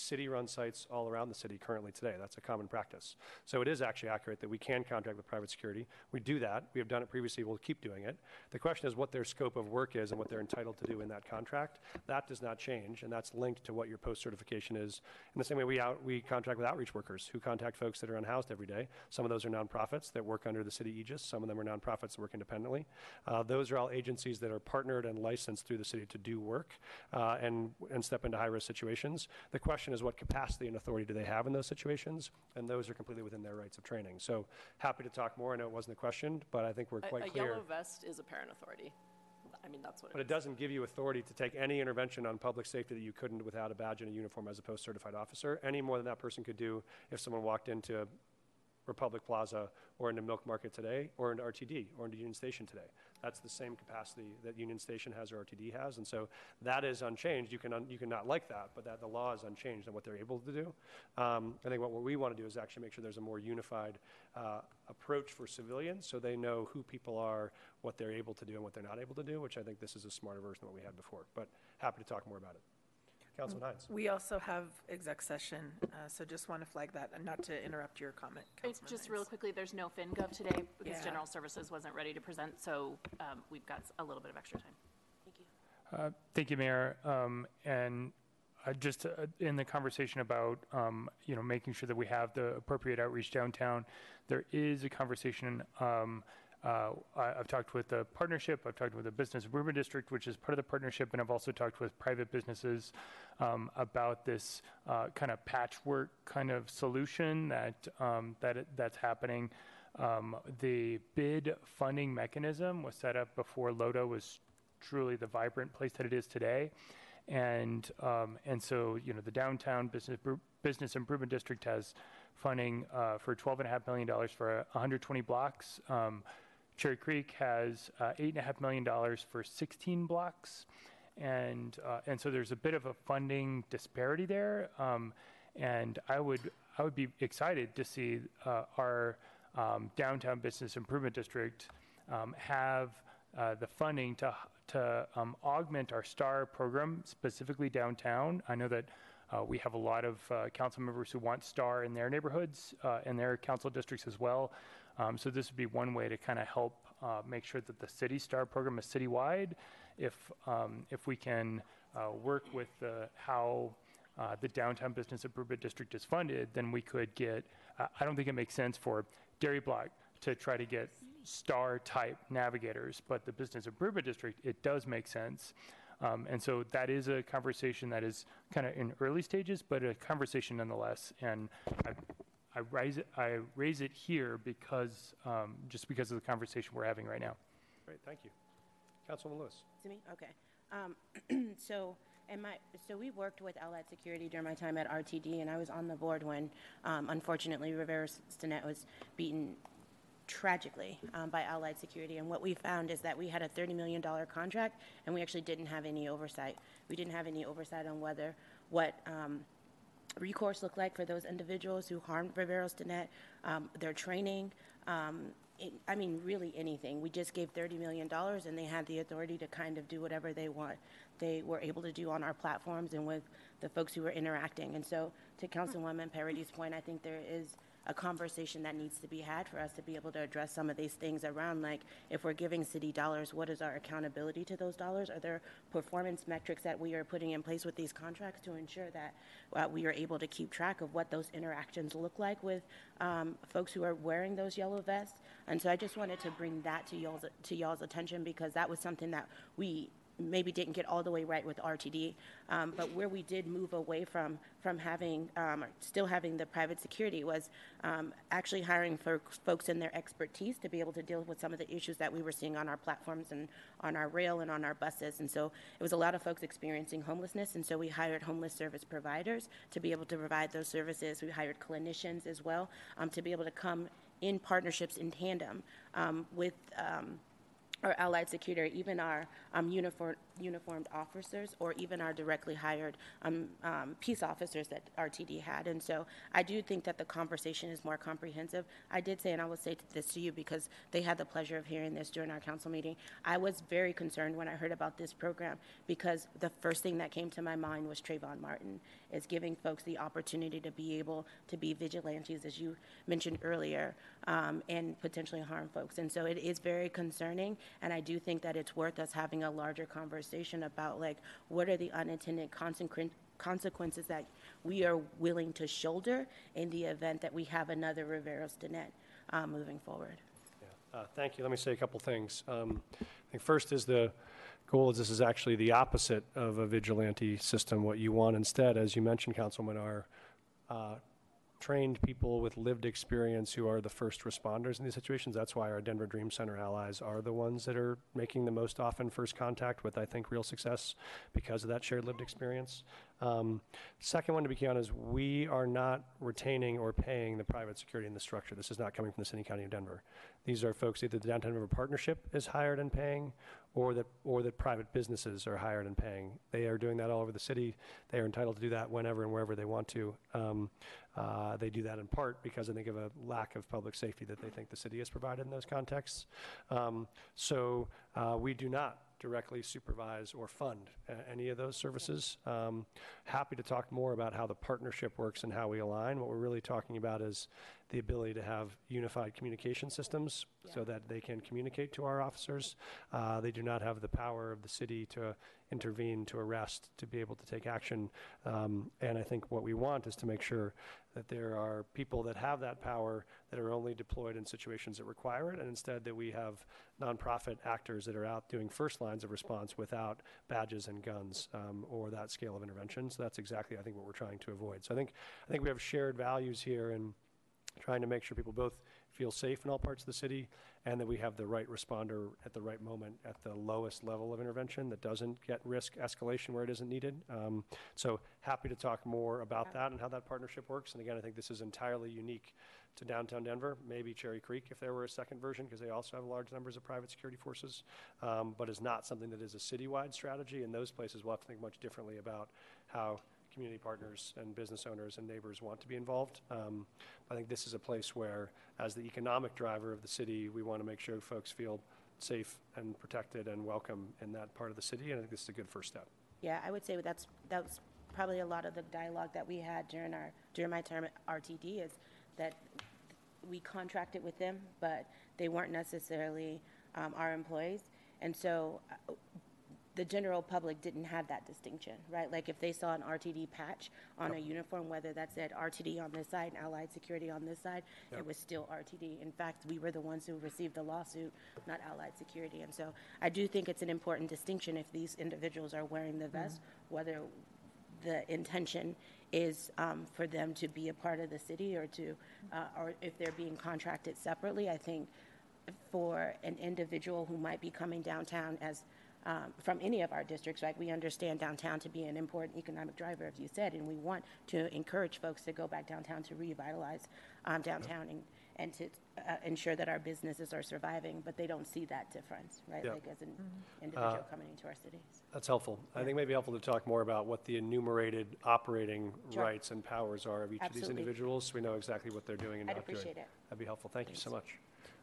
in city-run sites all around the city currently today. That's a common practice. So it is actually accurate that we can contract with private security. We do that. We have done it previously. We'll keep doing it. The question is what their scope of work is and what they're entitled to do in that contract. That does not change, and that's linked to what your post-certification is. In the same way we out, we contract with outreach workers who contact folks that are unhoused every day. Some of those are nonprofits that work under the city aegis. Some of them are nonprofits that work independently. Uh, those are all agencies that are partnered and licensed through the city to do work uh, and, and step into high-risk situations. The question is what capacity and authority do they have in those situations? And those are completely within their rights of training. So happy to talk more. I know it wasn't a question, but I think we're A- quite A clear. yellow vest is apparent authority. I mean, that's what it is. But it is. doesn't give you authority to take any intervention on public safety that you couldn't without a badge and a uniform as a post-certified officer, any more than that person could do if someone walked into Republic Plaza or into Milk Market today, or into RTD, or into Union Station today. That's the same capacity that Union Station has or RTD has, and so that is unchanged. You can, un- you can not like that, but that the law is unchanged on what they're able to do. Um, I think what, what we want to do is actually make sure there's a more unified uh, approach for civilians, so they know who people are, what they're able to do, and what they're not able to do, which I think this is a smarter version of what we had before. But happy to talk more about it. Councilman Hinds. We also have exec session, uh, so just want to flag that, and not to interrupt your comment, It's Councilman Just Hinds. real quickly, there's no FinGov today because Yeah. General Services wasn't ready to present, so um, we've got a little bit of extra time. Thank you. Uh, Thank you, Mayor. Um, And uh, just uh, in the conversation about, um, you know, making sure that we have the appropriate outreach downtown, there is a conversation, um, uh, I- I've talked with the partnership, I've talked with the Business Improvement District, which is part of the partnership, and I've also talked with private businesses um, about this uh, kind of patchwork kind of solution that, um, that, that's happening. Um, The bid funding mechanism was set up before Lodo was truly the vibrant place that it is today. And, um, and so, you know, the downtown business, business improvement district has funding, uh, for twelve and a half million dollars for hundred twenty blocks. Cherry Creek has, uh, eight and a half million dollars for sixteen blocks. And, uh, and so there's a bit of a funding disparity there. Um, and I would, I would be excited to see, uh, our, um, downtown business improvement district, um, have, uh, the funding to, to um, augment our STAR program, specifically downtown. I know that uh, we have a lot of uh, council members who want STAR in their neighborhoods, uh, in their council districts as well. Um, so this would be one way to kind of help uh, make sure that the city STAR program is citywide. If, um, if we can uh, work with the, how uh, the downtown business improvement district is funded, then we could get, uh, I don't think it makes sense for Dairy Block to try to get star-type navigators, but the business improvement district, it does make sense. Um, and so that is a conversation that is kind of in early stages, but a conversation nonetheless. And I, I raise it, I raise it here because, um, just because of the conversation we're having right now. Great, thank you. Councilwoman Lewis. To me? Okay. Um, so, and my, so we worked with Allied Security during my time at RTD, and I was on the board when, um, unfortunately, Rivera Stinnett was beaten tragically um, by Allied Security. And what we found is that we had a $30 million contract, and we actually didn't have any oversight. We didn't have any oversight on whether, what um, recourse look like for those individuals who harmed Rivera Stinnett, um, their training, um, it, I mean, really anything. We just gave $30 million, and they had the authority to kind of do whatever they want. They were able to do on our platforms and with the folks who were interacting. And so, to Councilwoman Parady's point, I think there is a conversation that needs to be had for us to be able to address some of these things around like if we're giving city dollars what is our accountability to those dollars? Are there performance metrics that we are putting in place with these contracts to ensure that uh, we are able to keep track of what those interactions look like with um, folks who are wearing those yellow vests? And so i just wanted to bring that to y'all's to y'all's attention because that was something that we maybe didn't get all the way right with RTD, um, but where we did move away from from having um, still having the private security was um, actually hiring for folks in their expertise to be able to deal with some of the issues that we were seeing on our platforms and on our rail and on our buses. And so it was a lot of folks experiencing homelessness, and so we hired homeless service providers to be able to provide those services. We hired clinicians as well um, to be able to come in partnerships in tandem um, with. Our allied security, even our um, uniform, uniformed officers, or even our directly hired um, um, peace officers that RTD had. And so I do think that the conversation is more comprehensive. I did say, and I will say this to you because they had the pleasure of hearing this during our council meeting. I was very concerned when I heard about this program because the first thing that came to my mind was Trayvon Martin, is giving folks the opportunity to be able to be vigilantes, as you mentioned earlier, um, and potentially harm folks. And so it is very concerning. And I do think that it's worth us having a larger conversation about like what are the unintended consequences consequences that we are willing to shoulder in the event that we have another Rivera Stinnett uh, moving forward. Uh, Thank you. Let me say a couple things. Um, I think first is the goal is this is actually the opposite of a vigilante system. What you want instead, as you mentioned, Councilman, are uh, trained people with lived experience who are the first responders in these situations. That's why our Denver Dream Center allies are the ones that are making the most often first contact with, I think, real success because of that shared lived experience. Um, Second one to be clear on is we are not retaining or paying the private security in the structure. This is not coming from the city county of Denver. These are folks either the downtown Denver partnership is hired and paying, or that or that private businesses are hired and paying. They are doing that all over the city. They are entitled to do that whenever and wherever they want to. Um, uh, they do that in part because I think of a lack of public safety that they think the city has provided in those contexts. Um, so uh, we do not directly supervise or fund uh, any of those services. Um, happy to talk more about how the partnership works and how we align. What we're really talking about is the ability to have unified communication systems so that they can communicate to our officers. Uh, they do not have the power of the city to intervene, to arrest, to be able to take action. Um, and I think what we want is to make sure that there are people that have that power that are only deployed in situations that require it, and instead that we have nonprofit actors that are out doing first lines of response without badges and guns um, or that scale of intervention. So that's exactly, I think, what we're trying to avoid. So I think I think we have shared values here and trying to make sure people both feel safe in all parts of the city and that we have the right responder at the right moment at the lowest level of intervention that doesn't get risk escalation where it isn't needed. Um, so happy to talk more about that and how that partnership works. And again, I think this is entirely unique to downtown Denver, maybe Cherry Creek if there were a second version, because they also have large numbers of private security forces, um, but is not something that is a citywide strategy. In those places, we'll have to think much differently about how community partners and business owners and neighbors want to be involved. Um, I think this is a place where, as the economic driver of the city, we want to make sure folks feel safe and protected and welcome in that part of the city. And I think this is a good first step. Yeah, I would say that's, that's probably a lot of the dialogue that we had during our, during my term at RTD is that we contracted with them, but they weren't necessarily um, our employees. And so uh, the general public didn't have that distinction, right? Like if they saw an RTD patch on a uniform, whether that said RTD on this side and Allied Security on this side, Yep. it was still RTD. In fact, we were the ones who received the lawsuit, not Allied Security. And so I do think it's an important distinction if these individuals are wearing the vest, whether the intention is um, for them to be a part of the city or to, uh, or if they're being contracted separately. I think for an individual who might be coming downtown as, um, from any of our districts, right? We understand downtown to be an important economic driver, as you said, and we want to encourage folks to go back downtown to revitalize um, downtown and, and to uh, ensure that our businesses are surviving, but they don't see that difference, right? Yeah. Like as an individual Uh, coming into our cities. That's helpful. I think it may be helpful to talk more about what the enumerated operating Sure. rights and powers are of each of these individuals, so we know exactly what they're doing and I'd not doing. appreciate it. That'd be helpful. Thank you so much.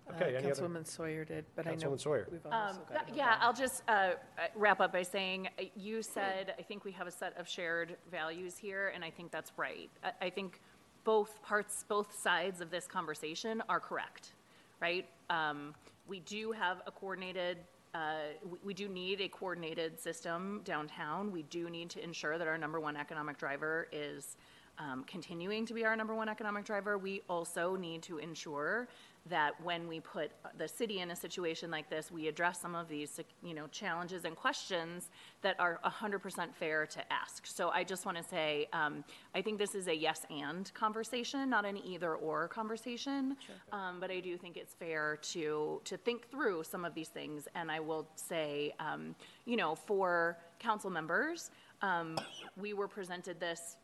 Uh, Okay, any other? Councilwoman Sawyer did, but I know Councilwoman Sawyer. we've Um, also got. yeah, I'll just uh, uh, wrap up by saying, uh, you said, I think we have a set of shared values here, and I think that's right. I, I think both parts, both sides of this conversation are correct, right? Um, we do have a coordinated, uh, we, we do need a coordinated system downtown. We do need to ensure that our number one economic driver is um, continuing to be our number one economic driver. We also need to ensure that when we put the city in a situation like this, we address some of these, you know, challenges and questions that are 100% fair to ask. So I just want to say, um, I think this is a yes and conversation, not an either or conversation. Um, but I do think it's fair to to think through some of these things. And I will say, um, you know, for council members, um, we were presented this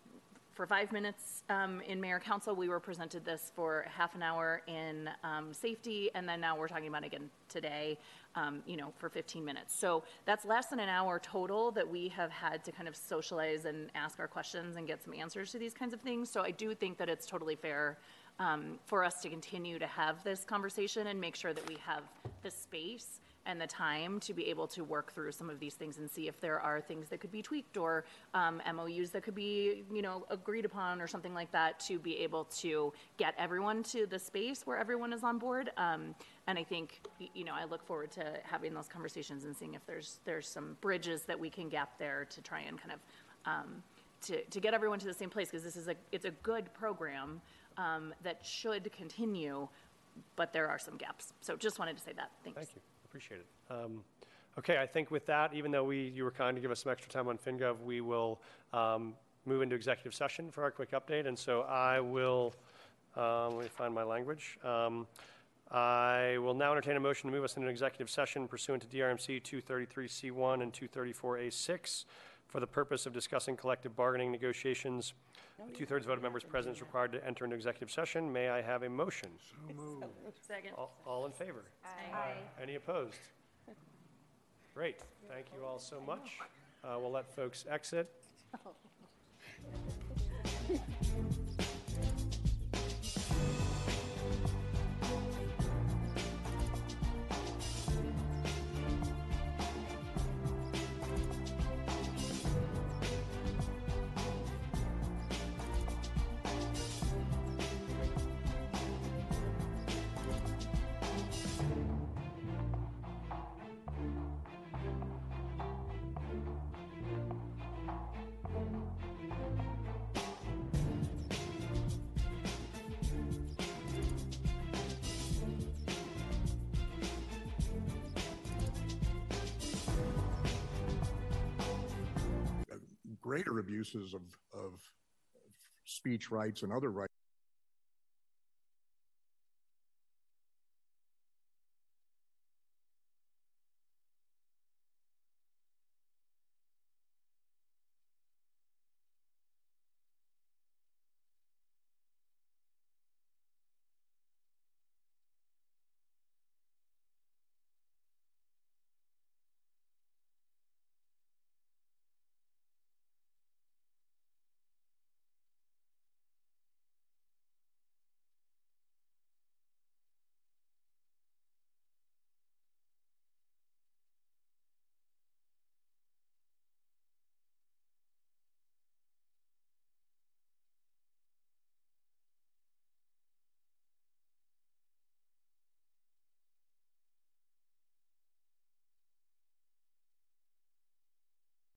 for five minutes um, in mayor council. We were presented this for half an hour in um, safety, and then now we're talking about again today, um, you know, for 15 minutes. So that's less than an hour total that we have had to kind of socialize and ask our questions and get some answers to these kinds of things. So I do think that it's totally fair um, for us to continue to have this conversation and make sure that we have the space and the time to be able to work through some of these things and see if there are things that could be tweaked or um, MOUs that could be, you know, agreed upon or something like that to be able to get everyone to the space where everyone is on board. Um, and I think, you know, I look forward to having those conversations and seeing if there's there's some bridges that we can gap there to try and kind of um, to, to get everyone to the same place because this is a it's a good program um, that should continue, but there are some gaps. So just wanted to say that. Thanks. Thank you. Appreciate it. Um, Okay, I think with that, even though we, you were kind to give us some extra time on FinGov, we will um, move into executive session for our quick update. And so I will, um, let me find my language. Um, I will now entertain a motion to move us into an executive session pursuant to DRMC 233C1 and 234A6 for the purpose of discussing collective bargaining negotiations. A Two-thirds vote of members present is required to enter into executive session. May I have a motion? Second. All- All in favor? Aye. Any opposed? Great, thank you all so much. Uh, We'll let folks exit. of, of speech rights and other rights